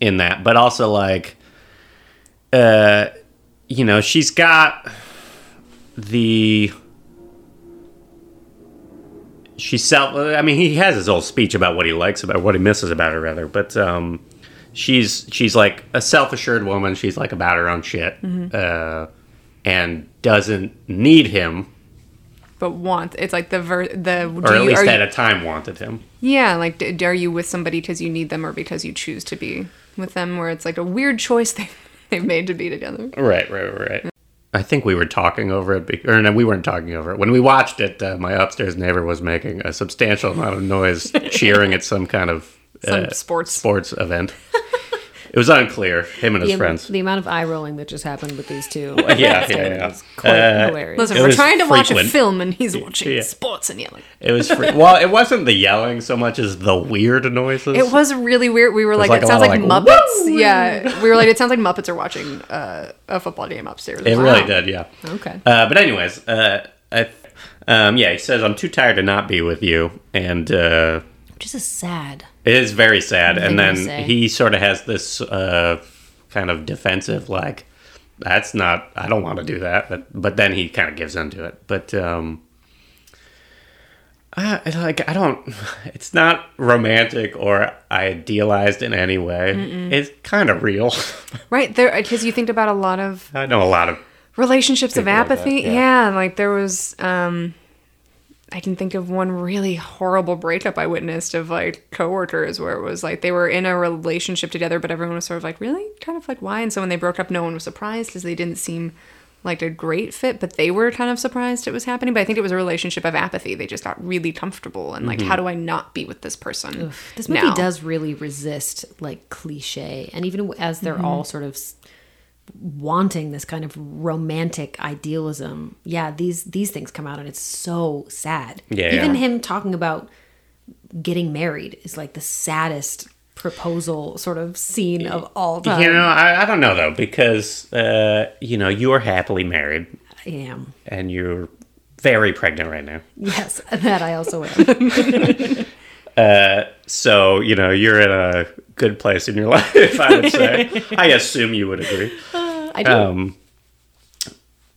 in that. But also like, uh, you know, she's got the. She's self. I mean, he has his old speech about what he likes about what he misses about her, rather. But um, she's she's like a self assured woman. She's like about her own shit, Mm-hmm. uh, and doesn't need him, but want it's like the ver the or at you, least at you, a time wanted him. yeah like d- are you with somebody because you need them or because you choose to be with them? Where it's like a weird choice *laughs* they they've made to be together. Right, right, right. I think we were talking over it, be- or no, we weren't talking over it. When we watched it, uh, my upstairs neighbor was making a substantial amount of noise, *laughs* cheering at some kind of Some uh, sports. sports event. *laughs* it was unclear. Him and his The, friends. the amount of eye rolling that just happened with these two. *laughs* yeah, yeah, yeah. was quite Uh, hilarious. Listen, It we're trying to watch a film and he's watching Yeah. sports and yelling. It was free- well. It wasn't the yelling so much as the weird noises. It was really weird. We were like, like it sounds like, like, Muppets. Yeah, we were like, it sounds like Muppets are watching uh, a football game upstairs. It Wow. really did. Yeah. Okay. Uh, but anyways, uh, I, um, yeah, he says I'm too tired to not be with you, and uh, Which is sad. It is very sad. And then he sort of has this uh, kind of defensive, like, "That's not. I don't want to do that." But but then he kind of gives into it. But um, I, like I don't. *laughs* It's not romantic or idealized in any way. It's kind of real. *laughs* Right there, because you think about a lot of I know a lot of relationships of People like that, apathy. yeah. yeah. like there was. um I can think of one really horrible breakup I witnessed of like coworkers where it was like they were in a relationship together, but everyone was sort of like, really? Kind of like, why? And so when they broke up, no one was surprised because they didn't seem like a great fit, but they were kind of surprised it was happening. But I think it was a relationship of apathy. They just got really comfortable and like, how mm-hmm. do I not be with this person? This movie now? does really resist like cliche, and even as they're mm-hmm. all sort of wanting this kind of romantic idealism, yeah, these these things come out, and it's so sad. Yeah, even him talking about getting married is like the saddest proposal sort of scene of all time. You know, I, I don't know though because uh, you know you are happily married I am. and you're very pregnant right now. Yes, *laughs* that I also am. *laughs* So you know you're in a good place in your *laughs* life. I would say. I assume you would agree. I do. Um,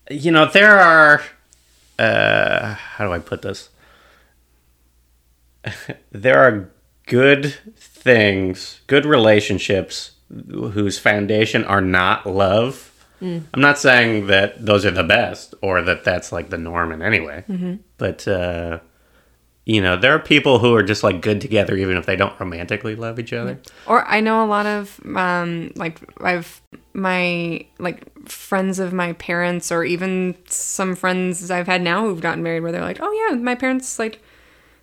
you know there are. Uh, how do I put this? *laughs* there are good things, good relationships whose foundation are not love. I'm not saying that those are the best or that that's like the norm in any way, but uh, you know, there are people who are just like good together even if they don't romantically love each other. Or I know a lot of um like I've my like friends of my parents or even some friends I've had now who've gotten married where they're like, "Oh yeah, my parents like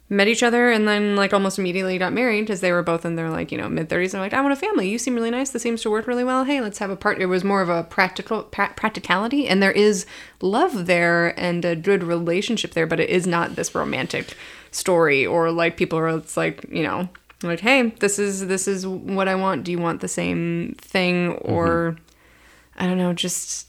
met each other and then like almost immediately got married because they were both in their like, you know, mid 30s. They're like, "I want a family. You seem really nice. This seems to work really well. Hey, let's have a part." It was more of a practical pra- practicality and there is love there and a good relationship there, but it is not this romantic story or like people are it's like, you know, like hey this is this is what i want do you want the same thing or i don't know just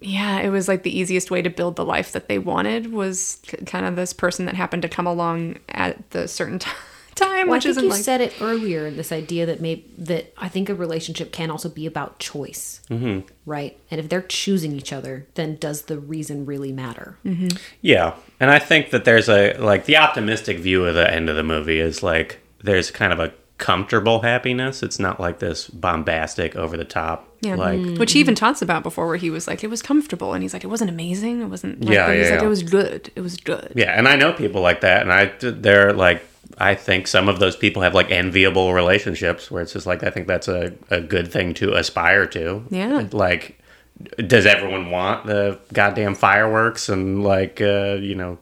yeah it was like the easiest way to build the life that they wanted was k- kind of this person that happened to come along at the certain *laughs* t- time Well, I which think isn't you like said it earlier. This idea that maybe that I think a relationship can also be about choice, mm-hmm. right? And if they're choosing each other, then does the reason really matter? Yeah, and I think that there's a like the optimistic view of the end of the movie is like there's kind of a comfortable happiness. It's not like this bombastic, over the top. yeah Like which he even talks about before where he was like it was comfortable and he's like it wasn't amazing it wasn't like, Yeah, he's yeah, like it was good it was good yeah, and I know people like that, and I they're like I think some of those people have like enviable relationships where it's just like I think that's a, a good thing to aspire to. Yeah. Like does everyone want the goddamn fireworks and like uh, you know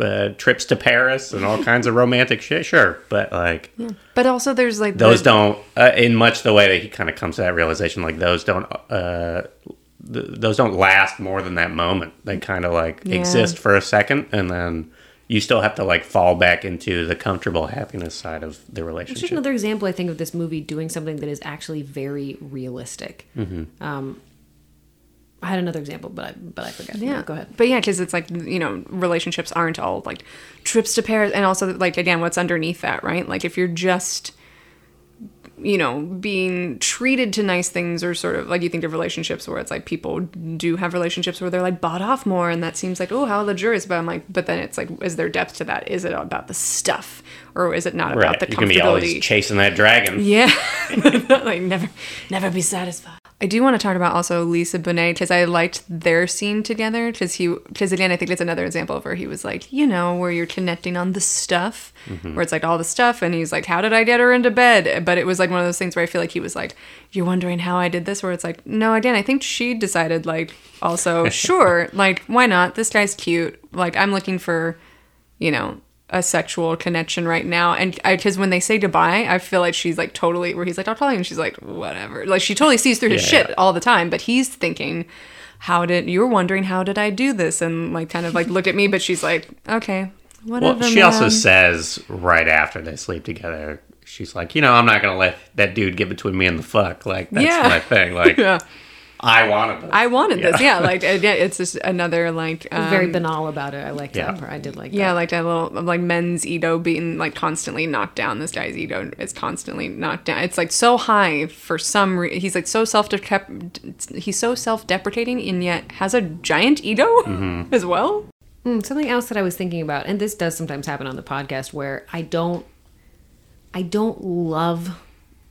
uh, trips to Paris and all kinds of romantic shit? Sure, but like but also there's like those the- don't uh, in much the way that he kind of comes to that realization like those don't uh th- those don't last more than that moment they kind of like Yeah. exist for a second and then you still have to like fall back into the comfortable happiness side of the Which is relationship another example, I think, of this movie doing something that is actually very realistic. Um, I had another example, but I but I forgot. Yeah, go ahead. But yeah, because it's like you know, relationships aren't all like trips to Paris, and also like again, what's underneath that, right? Like if you're just you know being treated to nice things or sort of like you think of relationships where it's like people do have relationships where they're like bought off more and that seems like oh how luxurious but i'm like but then it's like is there depth to that? Is it about the stuff? Or is it not about right. the you can be always comfortability? chasing that dragon. Yeah. *laughs* Like never never be satisfied I do want to talk about also Lisa Bonet because I liked their scene together because he because again I think it's another example of where he was like you know where you're connecting on the stuff mm-hmm. where it's like all the stuff and he's like how did I get her into bed? But it was like one of those things where I feel like he was like you're wondering how I did this? Where it's like no again I think she decided like also *laughs* sure like why not? This guy's cute. Like I'm looking for you know a sexual connection right now and because when they say goodbye I feel like she's like totally where he's like I'll call you and she's like whatever like she totally sees through his Yeah. shit all the time but he's thinking how did you're wondering how did I do this and like kind of like looked at me but she's like okay whatever Well, she also says right after they sleep together, she's like, you know, I'm not gonna let that dude get between me and the fuck. Like that's Yeah. my thing. Like *laughs* yeah I wanted this. I wanted this yeah like yeah it's just another like um, Very banal about it. I liked yeah. that part. I did like Yeah, that. like that little like men's ego being like constantly knocked down. This guy's ego is constantly knocked down. It's like so high for some. Re- he's like so self he's so self deprecating and yet has a giant ego *laughs* as well. Mm, something else that I was thinking about, and this does sometimes happen on the podcast, where I don't, I don't love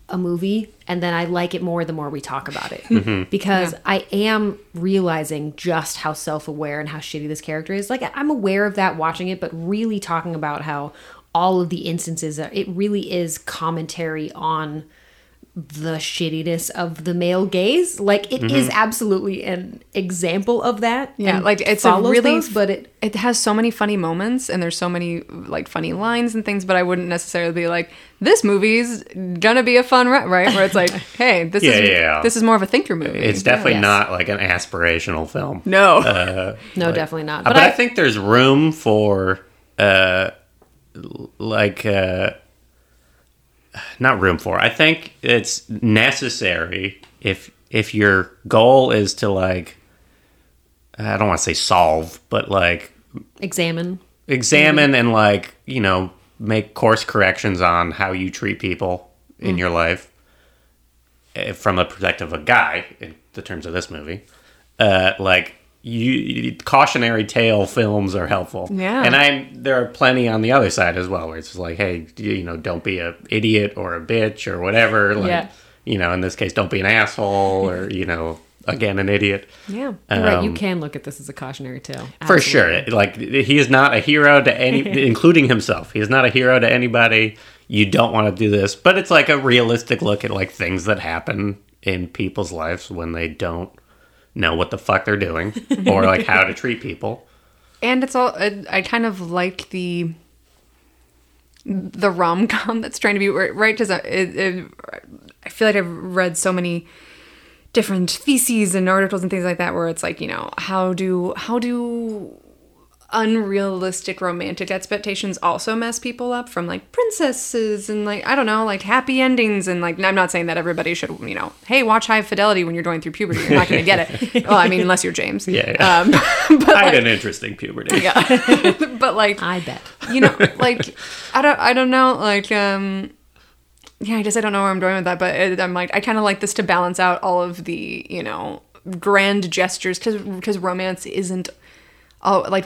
a movie, and then I like it more the more we talk about it, mm-hmm. because I am realizing just how self-aware and how shitty this character is. Like I'm aware of that watching it, but really talking about how all of the instances, that it really is commentary on the shittiness of the male gaze. Like it is absolutely an example of that. Yeah, like it's a follows really, those, but it it has so many funny moments and there's so many like funny lines and things. But I wouldn't necessarily be like, this movie's gonna be a fun ride, right? Where it's like, *laughs* hey, this Yeah, is yeah, yeah. this is more of a thinker movie. it's definitely Yes. not like an aspirational film. no. *laughs* no, definitely not. Uh, But, but I, I, think there's room for uh like uh not room for. I think it's necessary if if your goal is to like I don't want to say solve, but like examine. examine and like, you know, make course corrections on how you treat people in your life eh, from the perspective of a guy in the terms of this movie. Uh like you cautionary tale films are helpful. Yeah. And I'm there are plenty on the other side as well where it's just like, hey, you know, don't be a idiot or a bitch or whatever. Like Yeah. you know, in this case, don't be an asshole or, you know, again an idiot. yeah. You're right, you Um, can look at this as a cautionary tale. for sure like he is not a hero to any *laughs* including himself he is not a hero to anybody you don't want to do this but it's like a realistic look at like things that happen in people's lives when they don't know what the fuck they're doing or like how to treat people. And it's all I, I kind of like the the rom com that's trying to be right because I feel like I've read so many different theses and articles and things like that where it's like you know how do how do unrealistic romantic expectations also mess people up from like princesses and like I don't know like happy endings and like I'm not saying that everybody should you know hey watch High Fidelity when you're going through puberty you're not going to get it *laughs* well I mean unless you're James Yeah, yeah. um, *laughs* but i like, had an interesting puberty Yeah. *laughs* but like I bet. you know like i don't i don't know like um yeah i guess i don't know where i'm going with that but it, i'm like i kind of like this to balance out all of the you know grand gestures because because romance isn't all like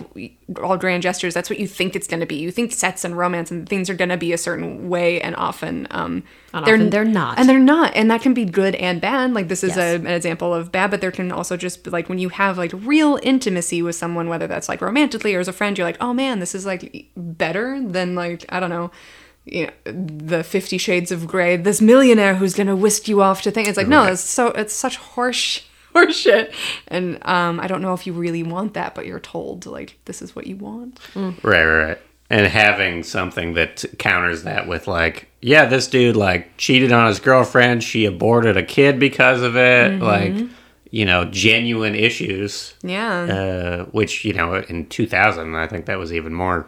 all grand gestures that's what you think it's going to be. You think sets and romance and things are going to be a certain way and often um And often they're not. and they're not and that can be good and bad. Like this is a, an example of bad but there can also just be like when you have like real intimacy with someone whether that's like romantically or as a friend you're like oh man this is like better than like i don't know you know the 50 shades of gray this millionaire who's gonna whisk you off to think it's like no it's so it's such horse *laughs* shit. And um i don't know if you really want that but you're told like this is what you want. Right right right. And having something that counters that with like yeah this dude like cheated on his girlfriend. She aborted a kid because of it. Like you know genuine issues. Yeah. Uh, which you know in 2000 i think that was even more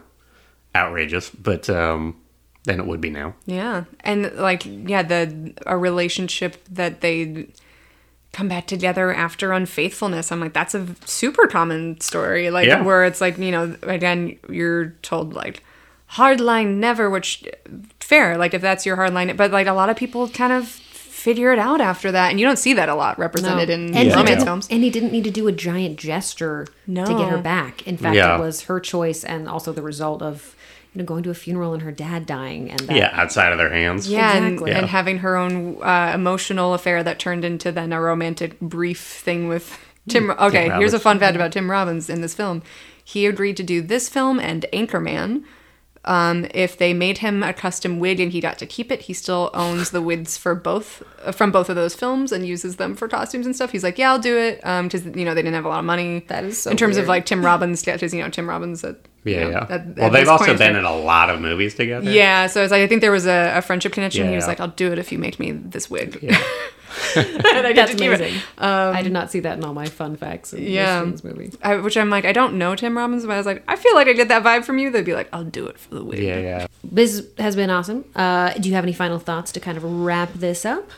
outrageous but um than it would be now. Yeah. And like yeah, the a relationship that they come back together after unfaithfulness. I'm like that's a super common story like Yeah. where it's like, you know, again you're told like hard line never which fair like if that's your hard line but like a lot of people kind of figure it out after that and you don't see that a lot represented in and, he Yeah. romance didn't, films. and he didn't need to do a giant gesture to get her back. In fact, Yeah. it was her choice and also the result of, you know going to a funeral and her dad dying and that, Yeah, outside of their hands. Yeah, Exactly. and, and having her own uh, emotional affair that turned into then a romantic brief thing with Tim. okay, here's a fun fact about Tim Robbins in this film. He agreed to do this film and Anchorman. Um, if they made him a custom wig and he got to keep it, he still owns the wigs for both uh, from both of those films and uses them for costumes and stuff. He's like, yeah, I'll do it because you know they didn't have a lot of money. That is so in terms of like Tim Robbins sketches. You know, Tim Robbins. At, you Yeah, know, yeah. at- at well, they've also point been is in a lot of movies together. yeah, so it's like I think there was a, a friendship connection. he was Yeah. like, "I'll do it if you make me this wig." Yeah. *laughs* and I that's get to keep it. amazing i did not see that in all my fun facts in Yeah. this movie I, which I'm like, I don't know Tim Robbins, but I was like, I feel like I get that vibe from you. They'd be like, "I'll do it for the wig." yeah, yeah. this has been awesome uh, do you have any final thoughts to kind of wrap this up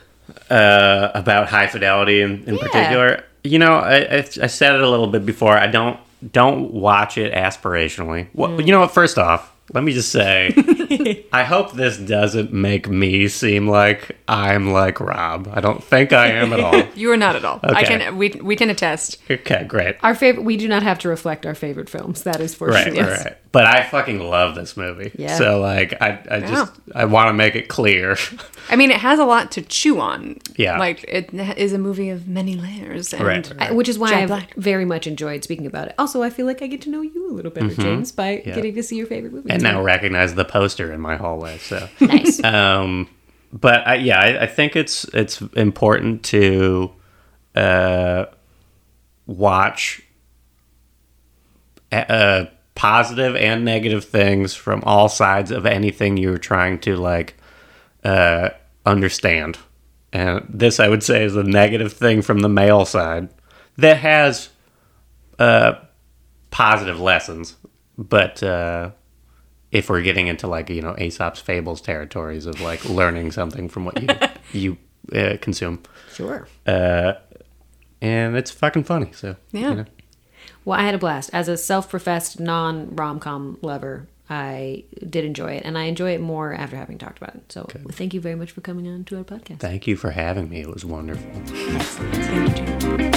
uh, about high fidelity in, in Yeah. particular. You know, I, I, I said it a little bit before. I don't don't watch it aspirationally. Well, you know what? First off, let me just say, *laughs* I hope this doesn't make me seem like I'm like Rob. I don't think I am at all. *laughs* You are not at all. I Okay. can we we can attest. Okay, great. our favorite we do not have to reflect our favorite films that is for Right, sure right, right. But I fucking love this movie. Yeah. So like, I, I just I want to make it clear. *laughs* I mean, it has a lot to chew on. Yeah. like it is a movie of many layers. And Right. I- which is why I've Black. very much enjoyed speaking about it. Also, I feel like I get to know you a little better, James, by Mm-hmm. Yeah. getting to see your favorite movies. And now recognize the poster in my hallway. So nice. *laughs* um but I, yeah I, I think it's it's important to uh watch uh positive and negative things from all sides of anything you're trying to like uh understand and this i would say is a negative thing from the male side that has uh positive lessons but uh if we're getting into like you know Aesop's fables territories of like learning something from what you *laughs* you uh, consume, sure. uh, and it's fucking funny. So Yeah. you know. Well, I had a blast. As a self-professed non-rom-com lover, I did enjoy it, and I enjoy it more after having talked about it. So, thank you very much for coming on to our podcast. thank you for having me. It was wonderful. Thank you.